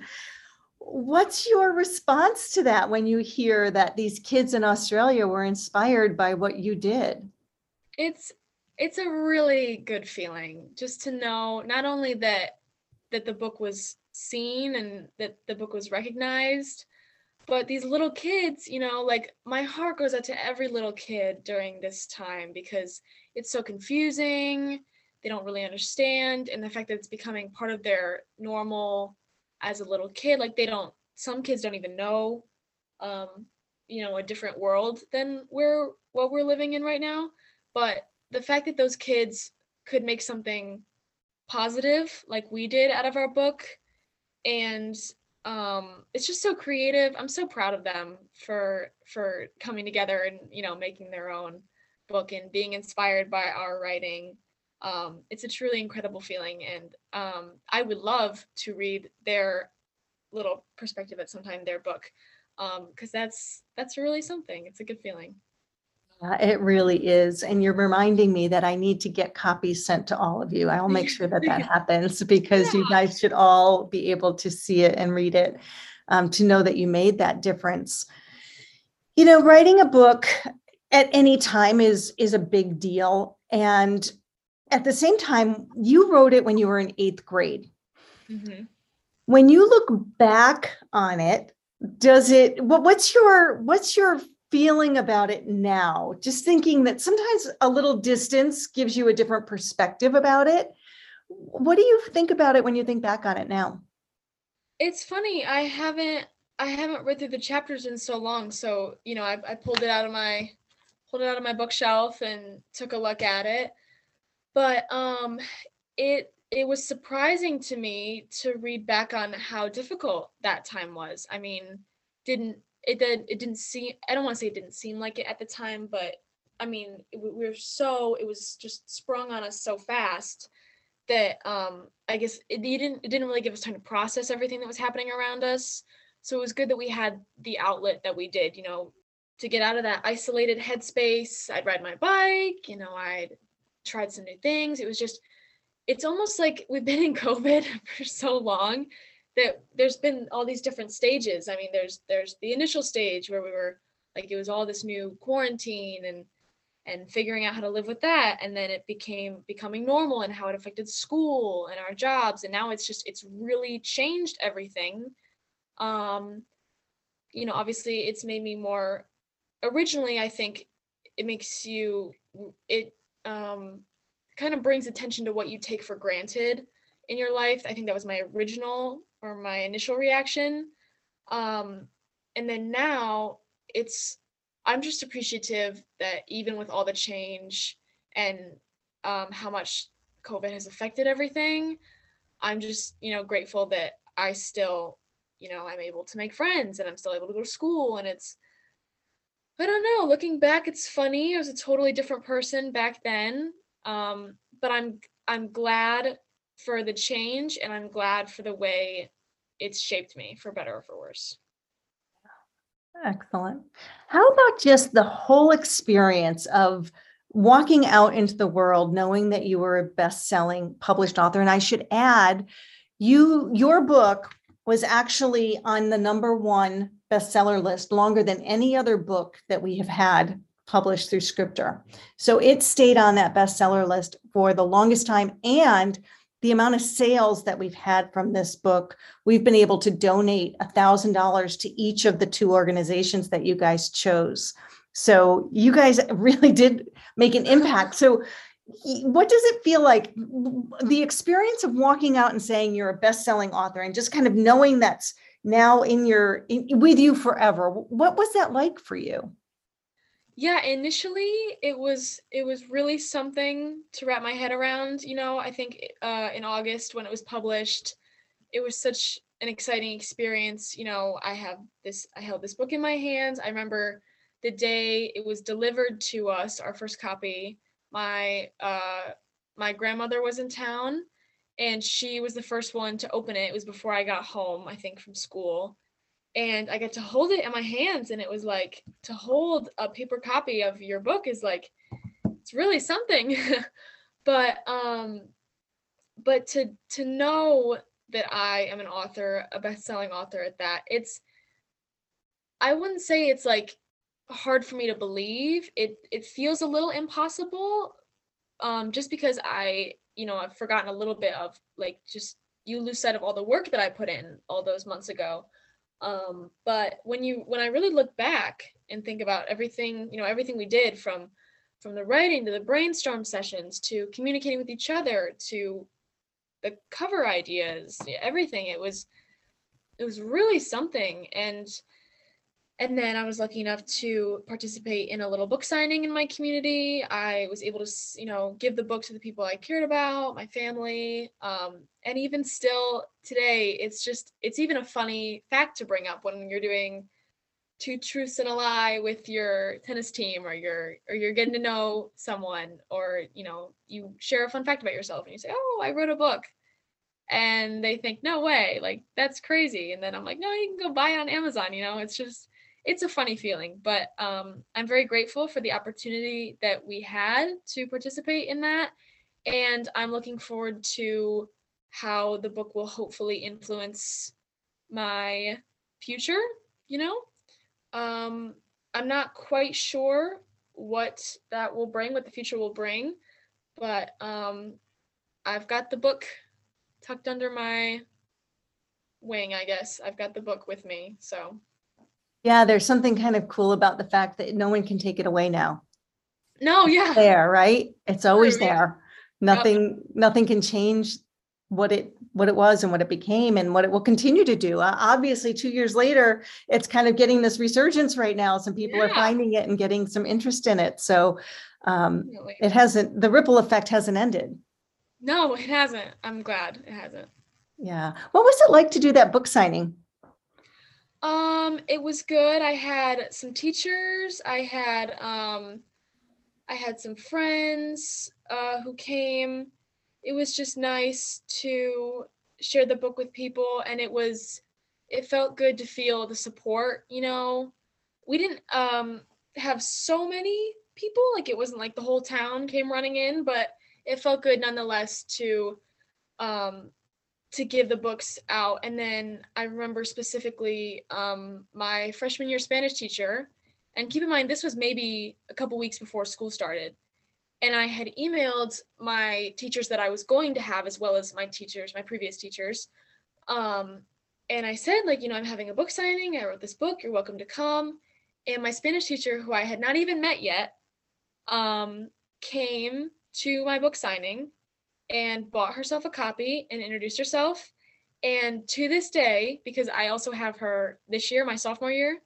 What's your response to that when you hear that these kids in Australia were inspired by what you did? it's it's a really good feeling just to know not only that that the book was seen and that the book was recognized but these little kids you know like my heart goes out to every little kid during this time because it's so confusing. They don't really understand and the fact that it's becoming part of their normal as a little kid like they don't some kids don't even know um you know a different world than where what we're living in right now. But the fact that those kids could make something positive like we did out of our book and um it's just so creative. I'm so proud of them for for coming together and you know making their own book and being inspired by our writing. Um it's a truly incredible feeling and um i would love to read their little perspective at some time their book um because that's that's really something. It's a good feeling Yeah, it really is. And you're reminding me that I need to get copies sent to all of you. I'll make sure that that happens because you guys should all be able to see it and read it um, to know that you made that difference. You know, writing a book at any time is is a big deal. And at the same time, you wrote it when you were in eighth grade. Mhm. When you look back on it, does it what, what's your what's your feeling about it now just thinking that sometimes a little distance gives you a different perspective about it what do you think about it when you think back on it now It's funny. I haven't I haven't read through the chapters in so long. So, you know, I, I pulled it out of my pulled it out of my bookshelf and took a look at it. But um it it was surprising to me to read back on how difficult that time was. I mean, didn't it did it didn't seem I don't want to say it didn't seem like it at the time, but I mean, it, we we were so it was just sprung on us so fast that um I guess it, you didn't it didn't really give us time to process everything that was happening around us. So it was good that we had the outlet that we did, you know, to get out of that isolated headspace. I'd ride my bike, you know, I'd tried some new things. It was just it's almost like we've been in COVID for so long that there's been all these different stages. I mean, there's there's the initial stage where we were like it was all this new quarantine and and figuring out how to live with that. And then it became becoming normal and how it affected school and our jobs. And now it's just it's really changed everything. Um you know obviously it's made me more originally i think it makes you it um kind of brings attention to what you take for granted in your life. I think that was my original or my initial reaction. Um and then now it's i'm just appreciative that even with all the change and um how much covid has affected everything i'm just you know grateful that i still you know i'm able to make friends and i'm still able to go to school and it's i don't know looking back it's funny. I was a totally different person back then. Um but i'm i'm glad for the change and i'm glad for the way it's shaped me for better or for worse excellent how about just the whole experience of walking out into the world knowing that you were a best-selling published author and i should add you your book was actually on the number one bestseller list longer than any other book that we have had published through Scripter. So it stayed on that bestseller list for the longest time. And the amount of sales that we've had from this book, we've been able to donate $1,000 to each of the two organizations that you guys chose. So you guys really did make an impact. So what does it feel like the experience of walking out and saying you're a best-selling author and just kind of knowing that's now in your in, with you forever what was that like for you yeah initially it was it was really something to wrap my head around you know i think uh, in august when it was published it was such an exciting experience you know i have this i held this book in my hands. I remember the day it was delivered to us our first copy my uh my grandmother was in town and she was the first one to open it. It was before i got home i think from school and I get to hold it in my hands and it was like to hold a paper copy of your book is like it's really something. But um but to to know that I am an author a best-selling author at that it's I wouldn't say it's like hard for me to believe. It it feels a little impossible um just because I you know I've forgotten a little bit of like just you lose sight of all the work that I put in all those months ago um but when you when i really look back and think about everything you know everything we did from from the writing to the brainstorm sessions to communicating with each other to the cover ideas everything it was it was really something. And and then i was lucky enough to participate in a little book signing in my community. I was able to you know give the book to the people i cared about my family um, and even still today it's just it's even a funny fact to bring up when you're doing two truths and a lie with your tennis team or you're or you're getting to know someone or you know you share a fun fact about yourself and you say oh i wrote a book. And they think no way like that's crazy. And then i'm like no you can go buy it on amazon you know? It's just it's a funny feeling, but um, I'm very grateful for the opportunity that we had to participate in that. And I'm looking forward to how the book will hopefully influence my future, you know? Um, I'm not quite sure what that will bring, what the future will bring, but um, I've got the book tucked under my wing, I guess. I've got the book with me. So Yeah, there's something kind of cool about the fact that no one can take it away now. no, yeah. There, right? It's always True, yeah. there. Nothing, nothing can change what it, what it was and what it became and what it will continue to do. Uh, Obviously, two years later, it's kind of getting this resurgence right now. Some people are finding it and getting some interest in it. So um, it hasn't, the ripple effect hasn't ended. No, it hasn't. I'm glad it hasn't. Yeah. What was it like to do that book signing? Um, it was good. I had some teachers. I had um I had some friends uh who came. It was just nice to share the book with people and it was it felt good to feel the support, you know. We didn't um have so many people, like it wasn't like the whole town came running in, but it felt good nonetheless to um to give the books out. And then i remember specifically um, my freshman year spanish teacher. And keep in mind this was maybe a couple weeks before school started. And i had emailed my teachers that i was going to have as well as my teachers my previous teachers. Um, and i said like you know i'm having a book signing. I wrote this book. You're welcome to come. And my spanish teacher who i had not even met yet um, came to my book signing and bought herself a copy and introduced herself. And to this day, because I also have her this year, my sophomore year,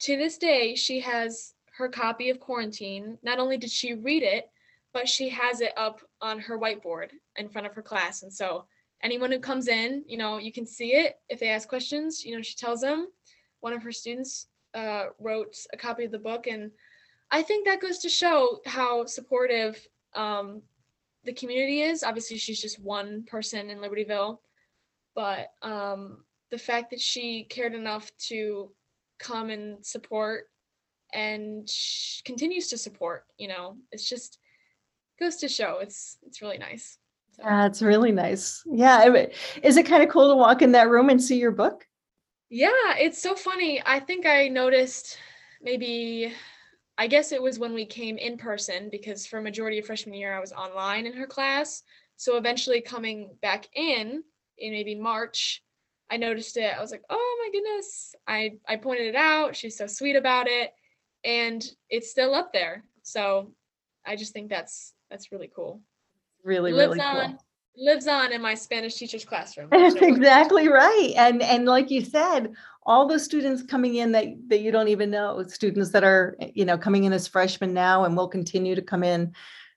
to this day, she has her copy of Quarantine. Not only did she read it, but she has it up on her whiteboard in front of her class. And so anyone who comes in, you know, you can see it. If they ask questions, you know, she tells them. One of her students uh, wrote a copy of the book. And I think that goes to show how supportive um, the community is. Obviously, she's just one person in Libertyville, but um, the fact that she cared enough to come and support and continues to support, you know, it's just goes to show it's it's really nice. So, That's really nice. Yeah. Is it kind of cool to walk in that room and see your book? yeah, it's so funny. I think I noticed maybe I guess it was when we came in person because for majority of freshman year I was online in her class. So eventually coming back in in maybe March, I noticed it. I was like, "Oh my goodness." I I pointed it out. She's so sweet about it and it's still up there. So I just think that's that's really cool. Really, lives really cool. on lives on in my Spanish teacher's classroom. That's exactly right. And and like you said, all those students coming in that that you don't even know, students that are, you know, coming in as freshmen now and will continue to come in,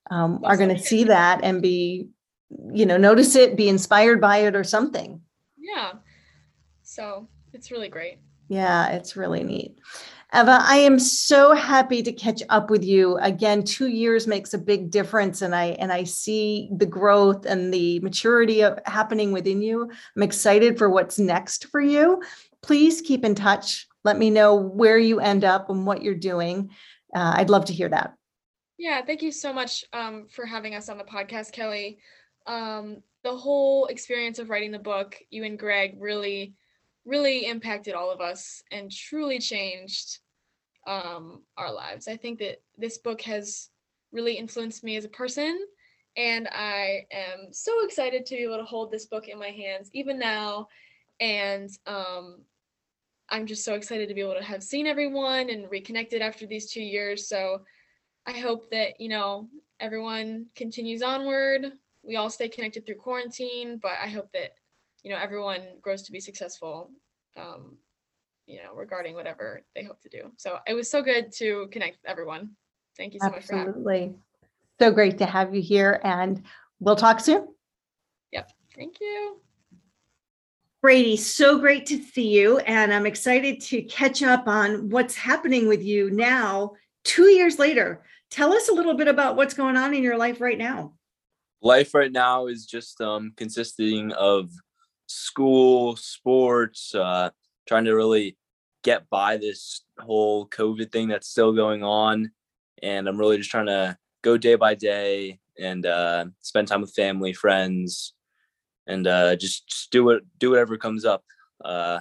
um, are going to see that and be, you know, notice it, be inspired by it or something. Yeah. So it's really great. Yeah, it's really neat. Eva, I am so happy to catch up with you. Again, two years makes a big difference and I and I see the growth and the maturity of happening within you. I'm excited for what's next for you. Please keep in touch. Let me know where you end up and what you're doing. Uh, I'd love to hear that. Yeah, thank you so much um, for having us on the podcast, Kelly. Um, the whole experience of writing the book, you and Greg really, really impacted all of us and truly changed um, our lives. I think that this book has really influenced me as a person, and I am so excited to be able to hold this book in my hands even now. And um, I'm just so excited to be able to have seen everyone and reconnected after these two years. So I hope that, you know, everyone continues onward. We all stay connected through quarantine, but I hope that, you know, everyone grows to be successful, um, you know, regarding whatever they hope to do. So it was so good to connect with everyone. Thank you so much for having me. Absolutely. So great to have you here and we'll talk soon. Yep. Thank you. Brady, so great to see you. And I'm excited to catch up on what's happening with you now, two years later. Tell us a little bit about what's going on in your life right now. life right now is just um consisting of school sports uh trying to really get by this whole COVID thing that's still going on. And I'm really just trying to go day by day and uh, spend time with family, friends, and uh, just, just do what do whatever comes up. Uh,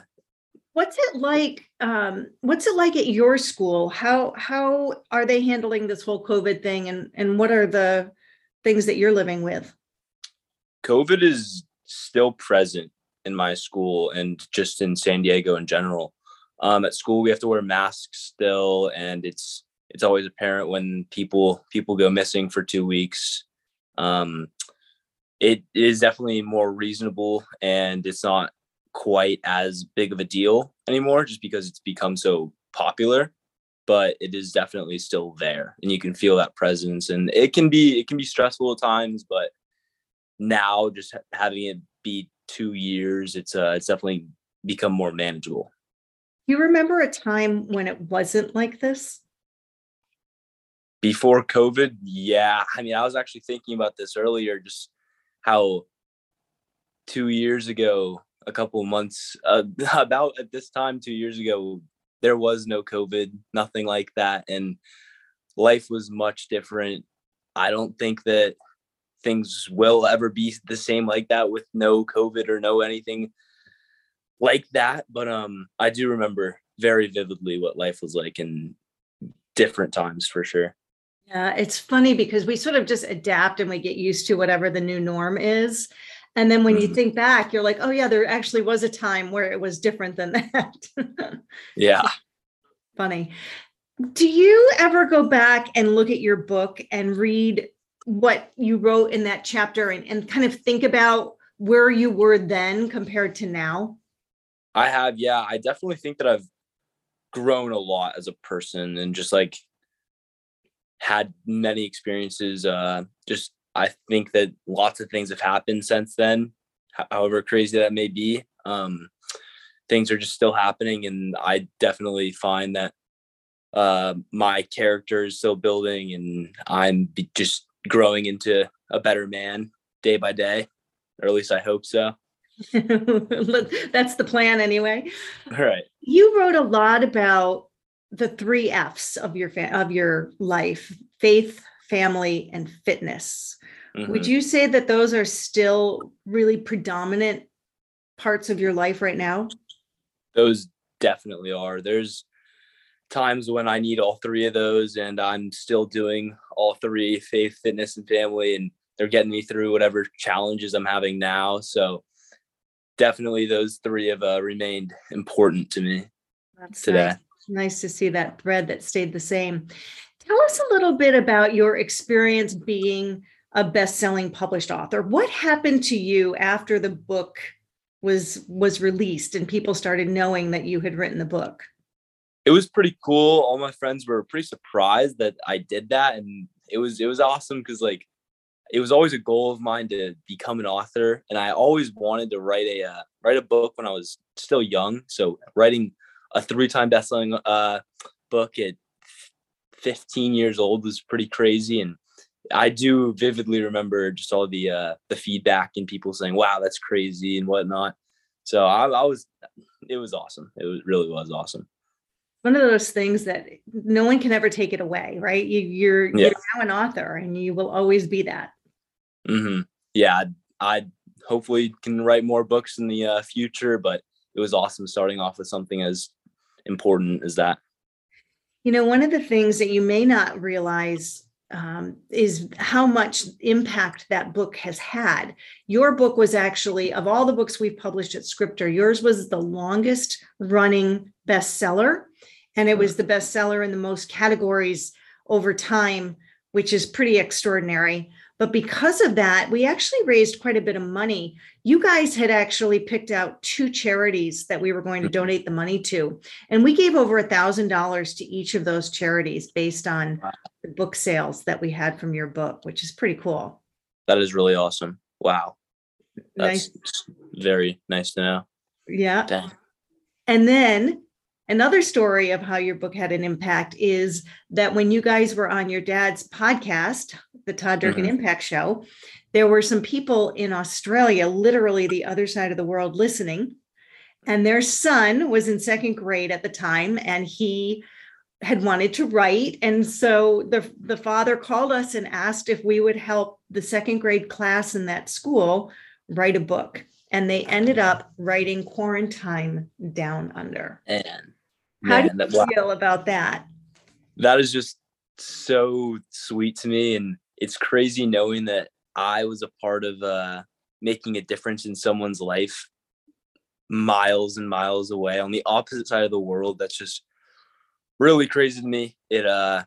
What's it like? Um, what's it like at your school? How how are they handling this whole COVID thing, and and what are the things that you're living with? COVID is still present in my school and just in San Diego in general. Um, at school, we have to wear masks still, and it's it's always apparent when people people go missing for two weeks. Um, it is definitely more reasonable, and it's not quite as big of a deal anymore, just because it's become so popular. But it is definitely still there, and you can feel that presence, and it can be it can be stressful at times, but now just having it be two years, it's uh it's definitely become more manageable. You remember a time when it wasn't like this? Before COVID, yeah. I mean, I was actually thinking about this earlier, just how two years ago, a couple months, uh, about at this time two years ago, there was no COVID, nothing like that, and life was much different. I don't think that things will ever be the same like that with no COVID or no anything like that. But um, I do remember very vividly what life was like in different times for sure. Yeah, it's funny because we sort of just adapt and we get used to whatever the new norm is. And then when you Mhm. think back, you're like, oh, yeah, there actually was a time where it was different than that. Yeah. Funny. Do you ever go back and look at your book and read what you wrote in that chapter and, and kind of think about where you were then compared to now? I have, yeah. I definitely think that I've grown a lot as a person and just like had many experiences. Uh, just I think that lots of things have happened since then, however crazy that may be. Um, things are just still happening, and I definitely find that uh, my character is still building, and I'm just growing into a better man day by day, or at least I hope so. That's the plan anyway. All right. You wrote a lot about the three F's of your fa- of your life: faith, family, and fitness. Would Mhm. you say that those are still really predominant parts of your life right now? those definitely are. There's times when I need all three of those, and I'm still doing all three faith, fitness, and family, and they're getting me through whatever challenges I'm having now. So, definitely, those three have uh, remained important to me That's today. nice. Nice to see that thread that stayed the same. Tell us a little bit about your experience being a best-selling published author. What happened to you after the book was was released and people started knowing that you had written the book? It was pretty cool. All my friends were pretty surprised that I did that, and it was it was awesome because like it was always a goal of mine to become an author, and I always wanted to write a uh, write a book when I was still young. So writing a three time bestselling uh, book at 15 years old was pretty crazy, and I do vividly remember just all the uh, the feedback and people saying, "Wow, that's crazy" and whatnot. So I, I was, it was awesome. It was, really was awesome. One of those things that no one can ever take it away, right? You, you're Yeah. you're now an author and you will always be that. hmm Yeah, I, I hopefully can write more books in the uh, future, but it was awesome starting off with something as important is that. You know, one of the things that you may not realize um, is how much impact that book has had. Your book was actually, of all the books we've published at Scripter, yours was the longest running bestseller. And it was the bestseller in the most categories over time, which is pretty extraordinary. But because of that, we actually raised quite a bit of money. You guys had actually picked out two charities that we were going to mm-hmm. donate the money to. And we gave over a thousand dollars to each of those charities based on Wow. the book sales that we had from your book, which is pretty cool. That is really awesome. Wow. Nice. That's very nice to know. Yeah. Dang. And then another story of how your book had an impact is that when you guys were on your dad's podcast, the Todd Durkin Mhm. Impact Show, there were some people in Australia, literally the other side of the world, listening. and their son was in second grade at the time and he had wanted to write and so the the father called us and asked if we would help the second grade class in that school write a book and they ended up writing quarantine down under And how man, do that, you wow, feel about that that is just so sweet to me. And it's crazy knowing that I was a part of uh, making a difference in someone's life miles and miles away on the opposite side of the world. That's just really crazy to me. It uh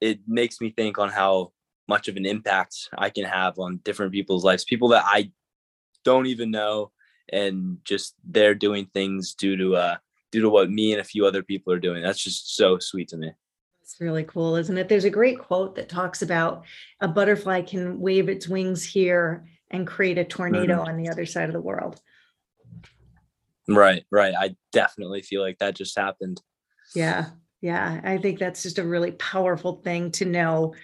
it makes me think on how much of an impact I can have on different people's lives, people that I don't even know, and just they're doing things due to uh due to what me and a few other people are doing. That's just so sweet to me. It's really cool, isn't it? There's a great quote that talks about a butterfly can wave its wings here and create a tornado mm-hmm. on the other side of the world. Right, right. I definitely feel like that just happened. Yeah, yeah. I think that's just a really powerful thing to know.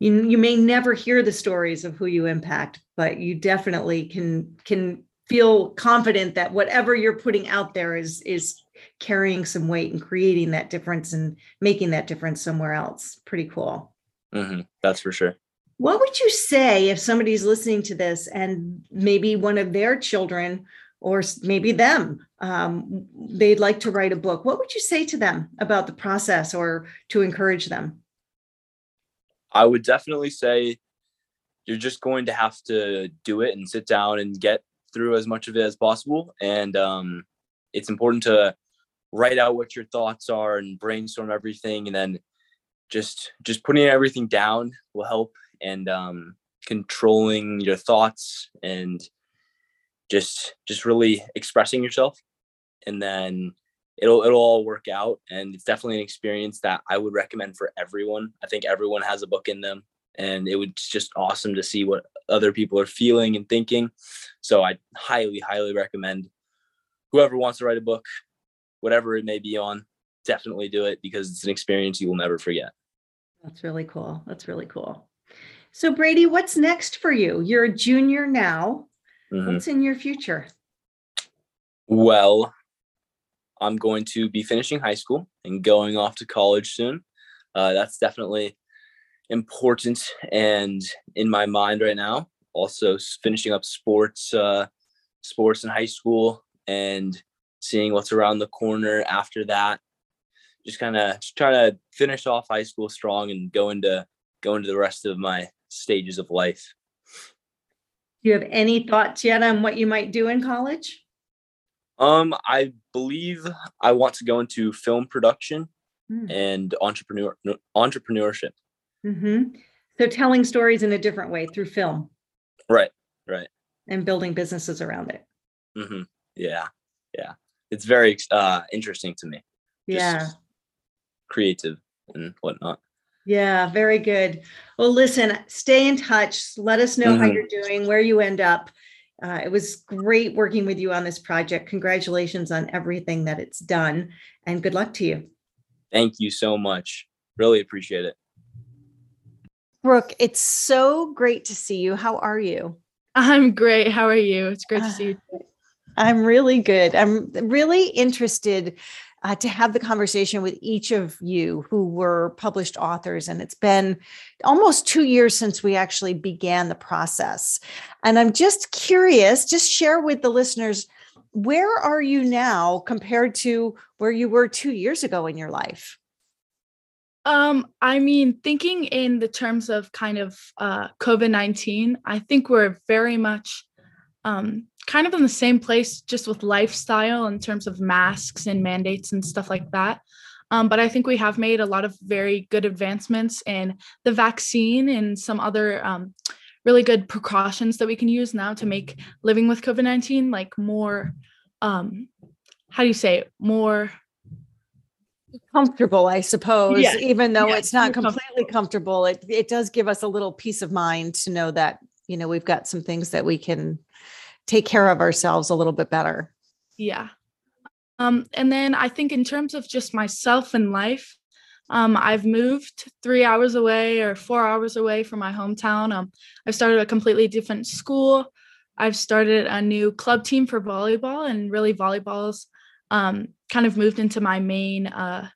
You you may never hear the stories of who you impact, but you definitely can can feel confident that whatever you're putting out there is is carrying some weight and creating that difference and making that difference somewhere else. Pretty cool. hmm That's for sure. What would you say if somebody's listening to this and maybe one of their children or maybe them, um, they'd like to write a book? What would you say to them about the process or to encourage them? I would definitely say you're just going to have to do it and sit down and get through as much of it as possible. And um, it's important to write out what your thoughts are and brainstorm everything, and then just just putting everything down will help. And um, controlling your thoughts and just just really expressing yourself, and then it'll it'll all work out and it's definitely an experience that i would recommend for everyone i think everyone has a book in them and it was just awesome to see what other people are feeling and thinking so i highly highly recommend whoever wants to write a book whatever it may be on definitely do it because it's an experience you will never forget That's really cool. That's really cool. So, Brady, what's next for you? You're a junior now. Mhm. What's in your future? Well, I'm going to be finishing high school and going off to college soon. Uh, that's definitely important and in my mind right now. Also, finishing up sports, uh, sports in high school, and seeing what's around the corner after that. Just kind of trying to finish off high school strong and go into go into the rest of my stages of life. Do you have any thoughts yet on what you might do in college? Um, I believe I want to go into film production Hmm. and entrepreneur entrepreneurship. hmm So, telling stories in a different way through film Right, right. and building businesses around it. hmm Yeah, yeah. It's very uh interesting to me. Just Yeah. creative and whatnot. Yeah, very good. Well, listen, stay in touch. Let us know how Mhm. you're doing, where you end up. Uh, it was great working with you on this project. Congratulations on everything that it's done, and good luck to you. Thank you so much. Really appreciate it. Brooke, it's so great to see you. How are you? I'm great. How are you? It's great to see you. I'm really good. I'm really interested uh, to have the conversation with each of you who were published authors. And it's been almost two years since we actually began the process. And I'm just curious, just share with the listeners where are you now compared to where you were two years ago in your life? Um, I mean, thinking in the terms of kind of uh, COVID 19, I think we're very much um, kind of in the same place just with lifestyle in terms of masks and mandates and stuff like that. Um, but I think we have made a lot of very good advancements in the vaccine and some other um, really good precautions that we can use now to make living with COVID 19 like more, um, how do you say it, more Comfortable, I suppose, Yeah, even though yeah, it's not completely comfortable. It, it does give us a little peace of mind to know that, you know, we've got some things that we can take care of ourselves a little bit better. Yeah. Um, and then I think in terms of just myself and life, um, I've moved three hours away or four hours away from my hometown. Um, I've started a completely different school. I've started a new club team for volleyball, and really volleyball's um, kind of moved into my main uh,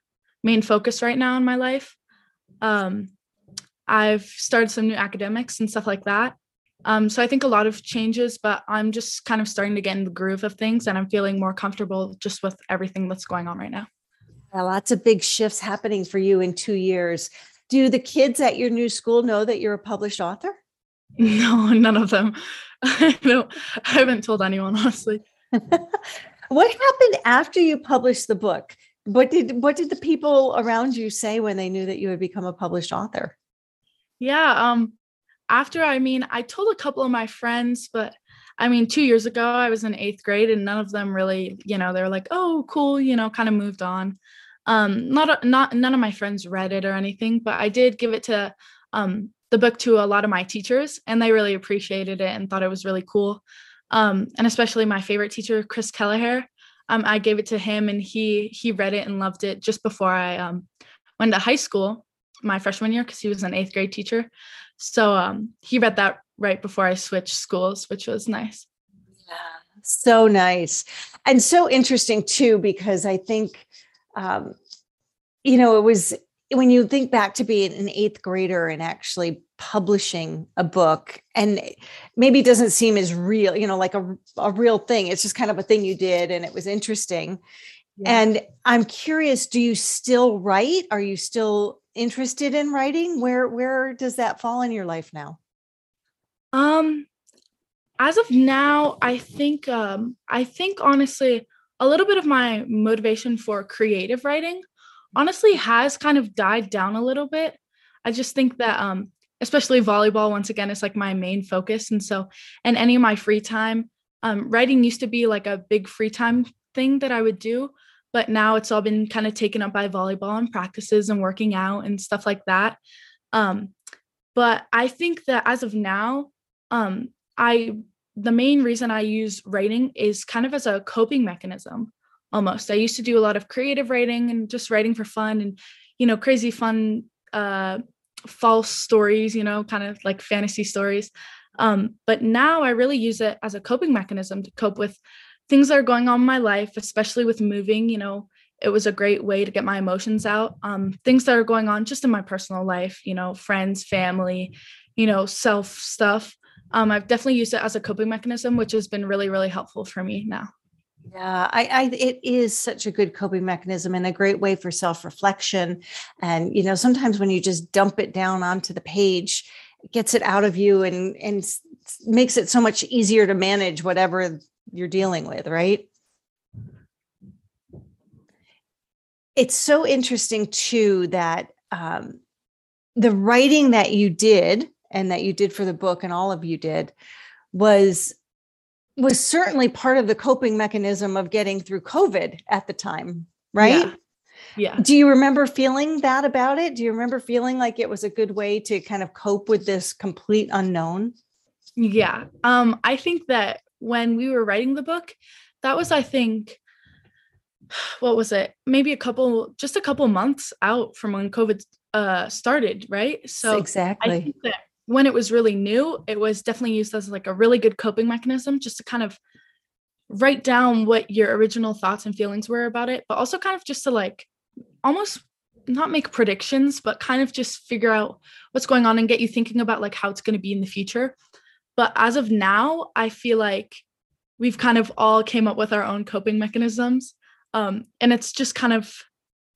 main focus right now in my life. Um, I've started some new academics and stuff like that. Um, so I think a lot of changes, but I'm just kind of starting to get in the groove of things, and I'm feeling more comfortable just with everything that's going on right now. Yeah, lots of big shifts happening for you in two years. Do the kids at your new school know that you're a published author? No, none of them. no, I haven't told anyone honestly. what happened after you published the book? What did what did the people around you say when they knew that you had become a published author? Yeah, um after I mean, I told a couple of my friends, but I mean, 2 years ago I was in 8th grade and none of them really, you know, they were like, "Oh, cool," you know, kind of moved on. Um not not none of my friends read it or anything, but I did give it to um the book to a lot of my teachers and they really appreciated it and thought it was really cool. Um, and especially my favorite teacher, Chris Kelleher. Um, I gave it to him and he he read it and loved it just before I um, went to high school, my freshman year, because he was an eighth grade teacher. So um, he read that right before I switched schools, which was nice. Yeah, so nice. And so interesting too, because I think um, you know, it was when you think back to being an eighth grader and actually publishing a book and maybe it doesn't seem as real you know like a, a real thing it's just kind of a thing you did and it was interesting yeah. and i'm curious do you still write are you still interested in writing? Where where does that fall in your life now? Um as of now i think um i think honestly a little bit of my motivation for creative writing honestly has kind of died down a little bit. I just think that um especially volleyball once again is like my main focus. And so and any of my free time um writing used to be like a big free time thing that I would do but now it's all been kind of taken up by volleyball and practices and working out and stuff like that. Um but I think that as of now um I the main reason I use writing is kind of as a coping mechanism almost. I used to do a lot of creative writing and just writing for fun and, you know, crazy fun, uh, false stories, you know, kind of like fantasy stories. Um, but now I really use it as a coping mechanism to cope with things that are going on in my life, especially with moving. You know, it was a great way to get my emotions out. Um, things that are going on just in my personal life, you know, friends, family, you know, self stuff. Um, I've definitely used it as a coping mechanism, which has been really, really helpful for me now. Yeah, I, I it is such a good coping mechanism and a great way for self-reflection. And you know, sometimes when you just dump it down onto the page, it gets it out of you and and makes it so much easier to manage whatever you're dealing with, right? It's so interesting too that um, the writing that you did and that you did for the book and all of you did was was certainly part of the coping mechanism of getting through COVID at the time, right? Yeah. yeah. Do you remember feeling that about it? Do you remember feeling like it was a good way to kind of cope with this complete unknown? Yeah. Um, I think that when we were writing the book, that was, I think, what was it? Maybe a couple, just a couple months out from when COVID uh started, right? So exactly. I think that when it was really new, it was definitely used as like a really good coping mechanism just to kind of write down what your original thoughts and feelings were about it, but also kind of just to like almost not make predictions, but kind of just figure out what's going on and get you thinking about like how it's going to be in the future. But as of now, I feel like we've kind of all came up with our own coping mechanisms. Um, and it's just kind of,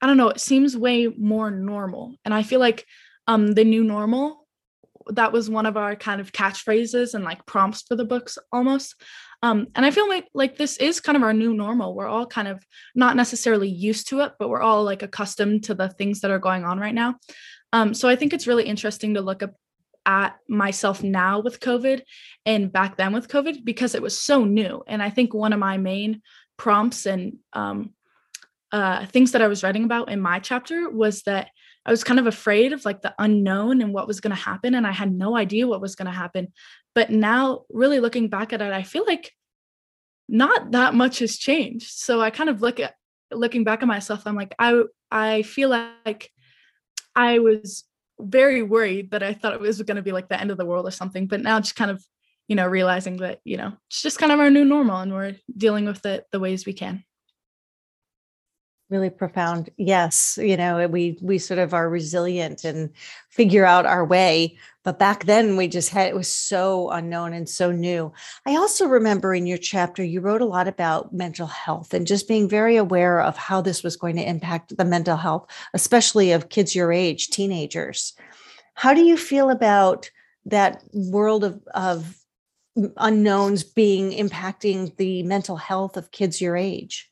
I don't know, it seems way more normal. And I feel like um, the new normal that was one of our kind of catchphrases and like prompts for the books almost. Um, and I feel like like this is kind of our new normal. We're all kind of not necessarily used to it, but we're all like accustomed to the things that are going on right now. Um, so I think it's really interesting to look up at myself now with COVID and back then with COVID because it was so new. And I think one of my main prompts and um, uh, things that I was writing about in my chapter was that I was kind of afraid of like the unknown and what was going to happen. And I had no idea what was going to happen. But now, really looking back at it, I feel like not that much has changed. So I kind of look at looking back at myself, I'm like, I I feel like I was very worried that I thought it was going to be like the end of the world or something. But now just kind of you know, realizing that, you know, it's just kind of our new normal and we're dealing with it the ways we can. Really profound. Yes, you know, we we sort of are resilient and figure out our way. But back then we just had it was so unknown and so new. I also remember in your chapter you wrote a lot about mental health and just being very aware of how this was going to impact the mental health, especially of kids your age, teenagers. How do you feel about that world of, of unknowns being impacting the mental health of kids your age?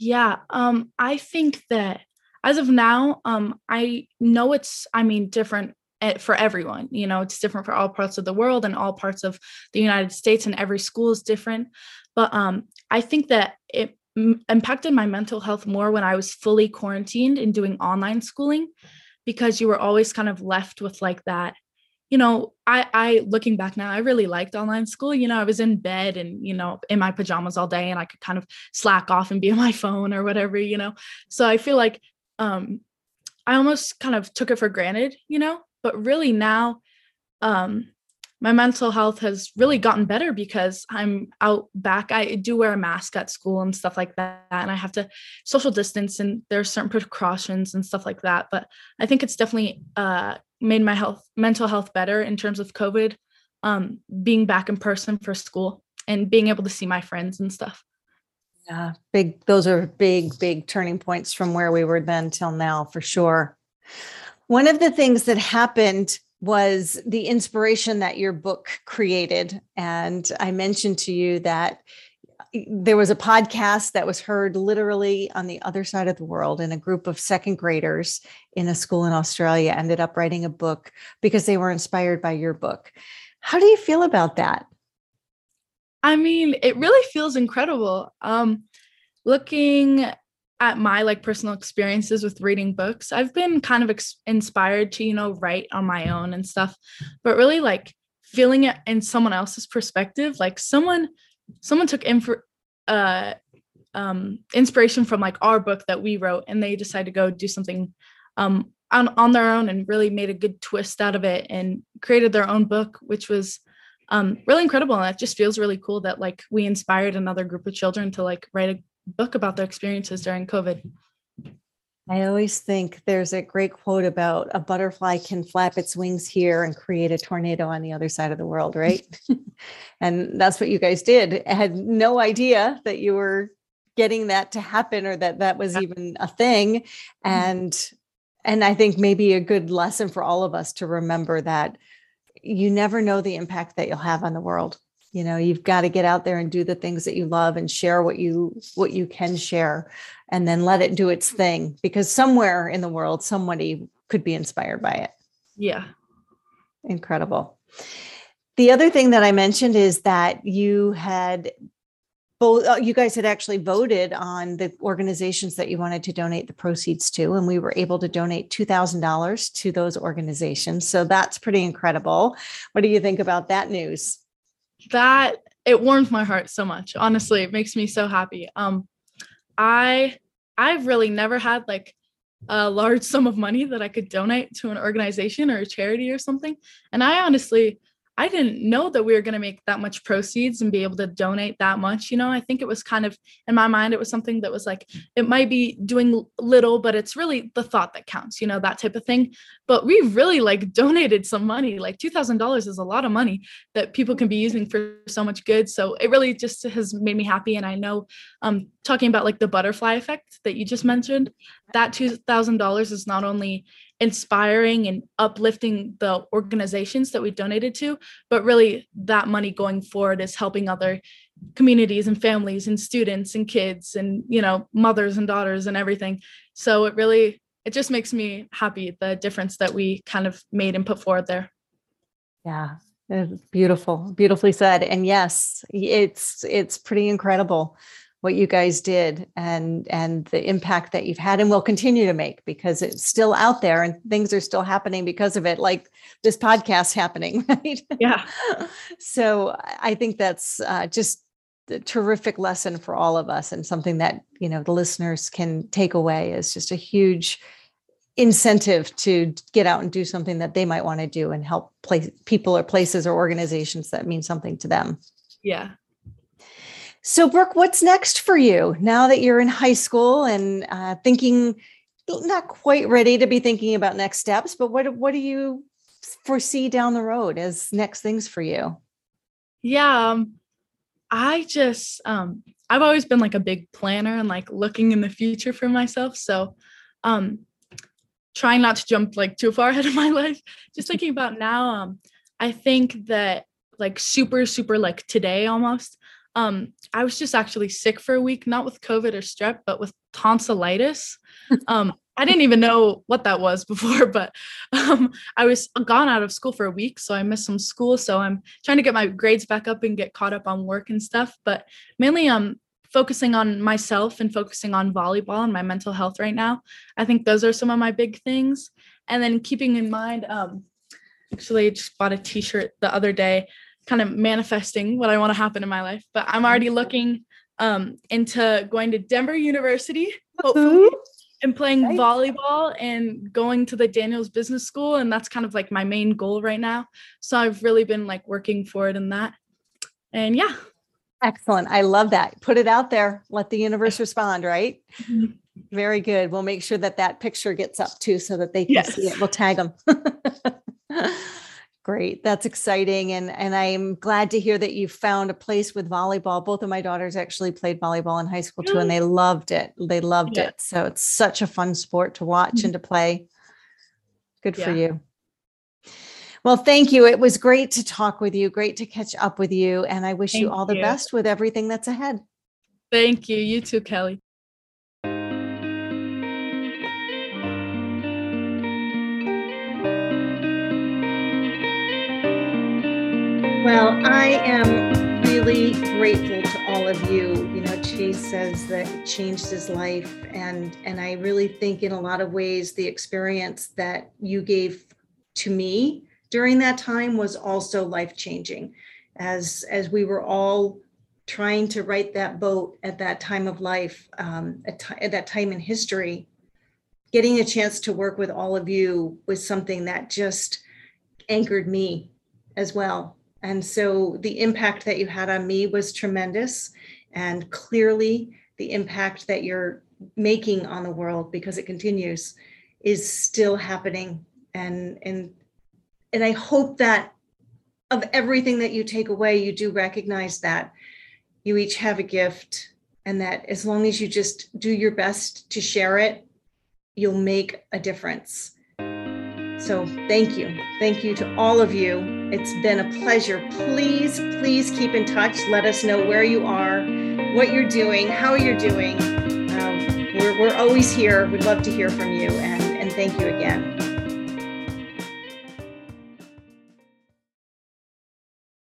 Yeah, um, I think that as of now, um, I know it's, I mean, different eh, for everyone. You know, it's different for all parts of the world and all parts of the United States, and every school is different. But um, I think that it m- impacted my mental health more when I was fully quarantined and doing online schooling because you were always kind of left with like that you know, I I looking back now, I really liked online school. You know, I was in bed and, you know, in my pajamas all day and I could kind of slack off and be on my phone or whatever, you know. So I feel like um I almost kind of took it for granted, you know, but really now um my mental health has really gotten better because I'm out back. I do wear a mask at school and stuff like that. And I have to social distance and there's certain precautions and stuff like that. But I think it's definitely uh, made my health, mental health better in terms of COVID, um, being back in person for school and being able to see my friends and stuff. Yeah, big, those are big, big turning points from where we were then till now, for sure. One of the things that happened was the inspiration that your book created. And I mentioned to you that there was a podcast that was heard literally on the other side of the world and a group of second graders in a school in australia ended up writing a book because they were inspired by your book. How do you feel about that? I mean it really feels incredible. Um looking at my like personal experiences with reading books i've been kind of ex- inspired to you know write on my own and stuff but really like feeling it in someone else's perspective like someone someone took info uh um inspiration from like our book that we wrote and they decided to go do something um on on their own and really made a good twist out of it and created their own book which was um really incredible and it just feels really cool that like we inspired another group of children to like write a book about their experiences during COVID. I always think there's a great quote about a butterfly can flap its wings here and create a tornado on the other side of the world, right? and that's what you guys did. I had no idea that you were getting that to happen or that that was even a thing mm-hmm. and and I think maybe a good lesson for all of us to remember that you never know the impact that you'll have on the world you know you've got to get out there and do the things that you love and share what you what you can share and then let it do its thing because somewhere in the world somebody could be inspired by it. Yeah. Incredible. The other thing that i mentioned is that you had both uh, you guys had actually voted on the organizations that you wanted to donate the proceeds to and we were able to donate $2000 to those organizations. So that's pretty incredible. What do you think about that news that it warms my heart so much. Honestly, it makes me so happy. Um, I I've really never had like a large sum of money that I could donate to an organization or a charity or something. And I honestly I didn't know that we were going to make that much proceeds and be able to donate that much. You know, I think it was kind of in my mind, it was something that was like, it might be doing little, but it's really the thought that counts, you know, that type of thing. But we really like donated some money. Like $2,000 is a lot of money that people can be using for so much good. So it really just has made me happy. And I know, um, talking about like the butterfly effect that you just mentioned, that $2,000 is not only inspiring and uplifting the organizations that we donated to but really that money going forward is helping other communities and families and students and kids and you know mothers and daughters and everything. So it really it just makes me happy the difference that we kind of made and put forward there. Yeah beautiful beautifully said. And yes it's it's pretty incredible what you guys did and and the impact that you've had and will continue to make because it's still out there and things are still happening because of it like this podcast happening right yeah so i think that's uh, just a terrific lesson for all of us and something that you know the listeners can take away is just a huge incentive to get out and do something that they might want to do and help place people or places or organizations that mean something to them. Yeah. So, Brooke, what's next for you now that you're in high school and uh, thinking, not quite ready to be thinking about next steps, but what what do you foresee down the road as next things for you? Yeah, um, I just um, I've always been like a big planner and like looking in the future for myself. So, um, trying not to jump like too far ahead of my life. Just thinking about now, um, I think that like super super like today almost. Um, I was just actually sick for a week, not with COVID or strep, but with tonsillitis. Um, I didn't even know what that was before, but um, I was gone out of school for a week, so I missed some school. So I'm trying to get my grades back up and get caught up on work and stuff. But mainly, um, focusing on myself and focusing on volleyball and my mental health right now. I think those are some of my big things. And then keeping in mind, um, actually, I just bought a T-shirt the other day, kind of manifesting what I want to happen in my life. But I'm already looking um, into going to Denver University, hopefully and playing right. volleyball and going to the Daniels Business School. And that's kind of like my main goal right now. So I've really been like working for it in that. And yeah. Excellent. I love that. Put it out there. Let the universe respond, right? Mm-hmm. Very good. We'll make sure that that picture gets up too so that they can yes. see it. We'll tag them. Great. That's exciting. And and I'm glad to hear that you found a place with volleyball. Both of my daughters actually played volleyball in high school too, and they loved it. They loved yeah. it. So it's such a fun sport to watch mm-hmm. and to play. Good yeah. for you. Well, thank you. It was great to talk with you. Great to catch up with you. And I wish thank you all the you. best with everything that's ahead. Thank you. You too, Kelly. Well, I am really grateful to all of you. You know, Chase says that it changed his life, and and I really think in a lot of ways the experience that you gave to me during that time was also life changing, as as we were all trying to right that boat at that time of life, um, at, t- at that time in history. Getting a chance to work with all of you was something that just anchored me as well and so the impact that you had on me was tremendous. And clearly, the impact that you're making on the world, because it continues, is still happening. And, and, and I hope that of everything that you take away, you do recognize that you each have a gift, and that as long as you just do your best to share it, you'll make a difference. So thank you. Thank you to all of you. It's been a pleasure. Please, please keep in touch. Let us know where you are, what you're doing, how you're doing. Um, we're, we're always here. We'd love to hear from you. And, and thank you again.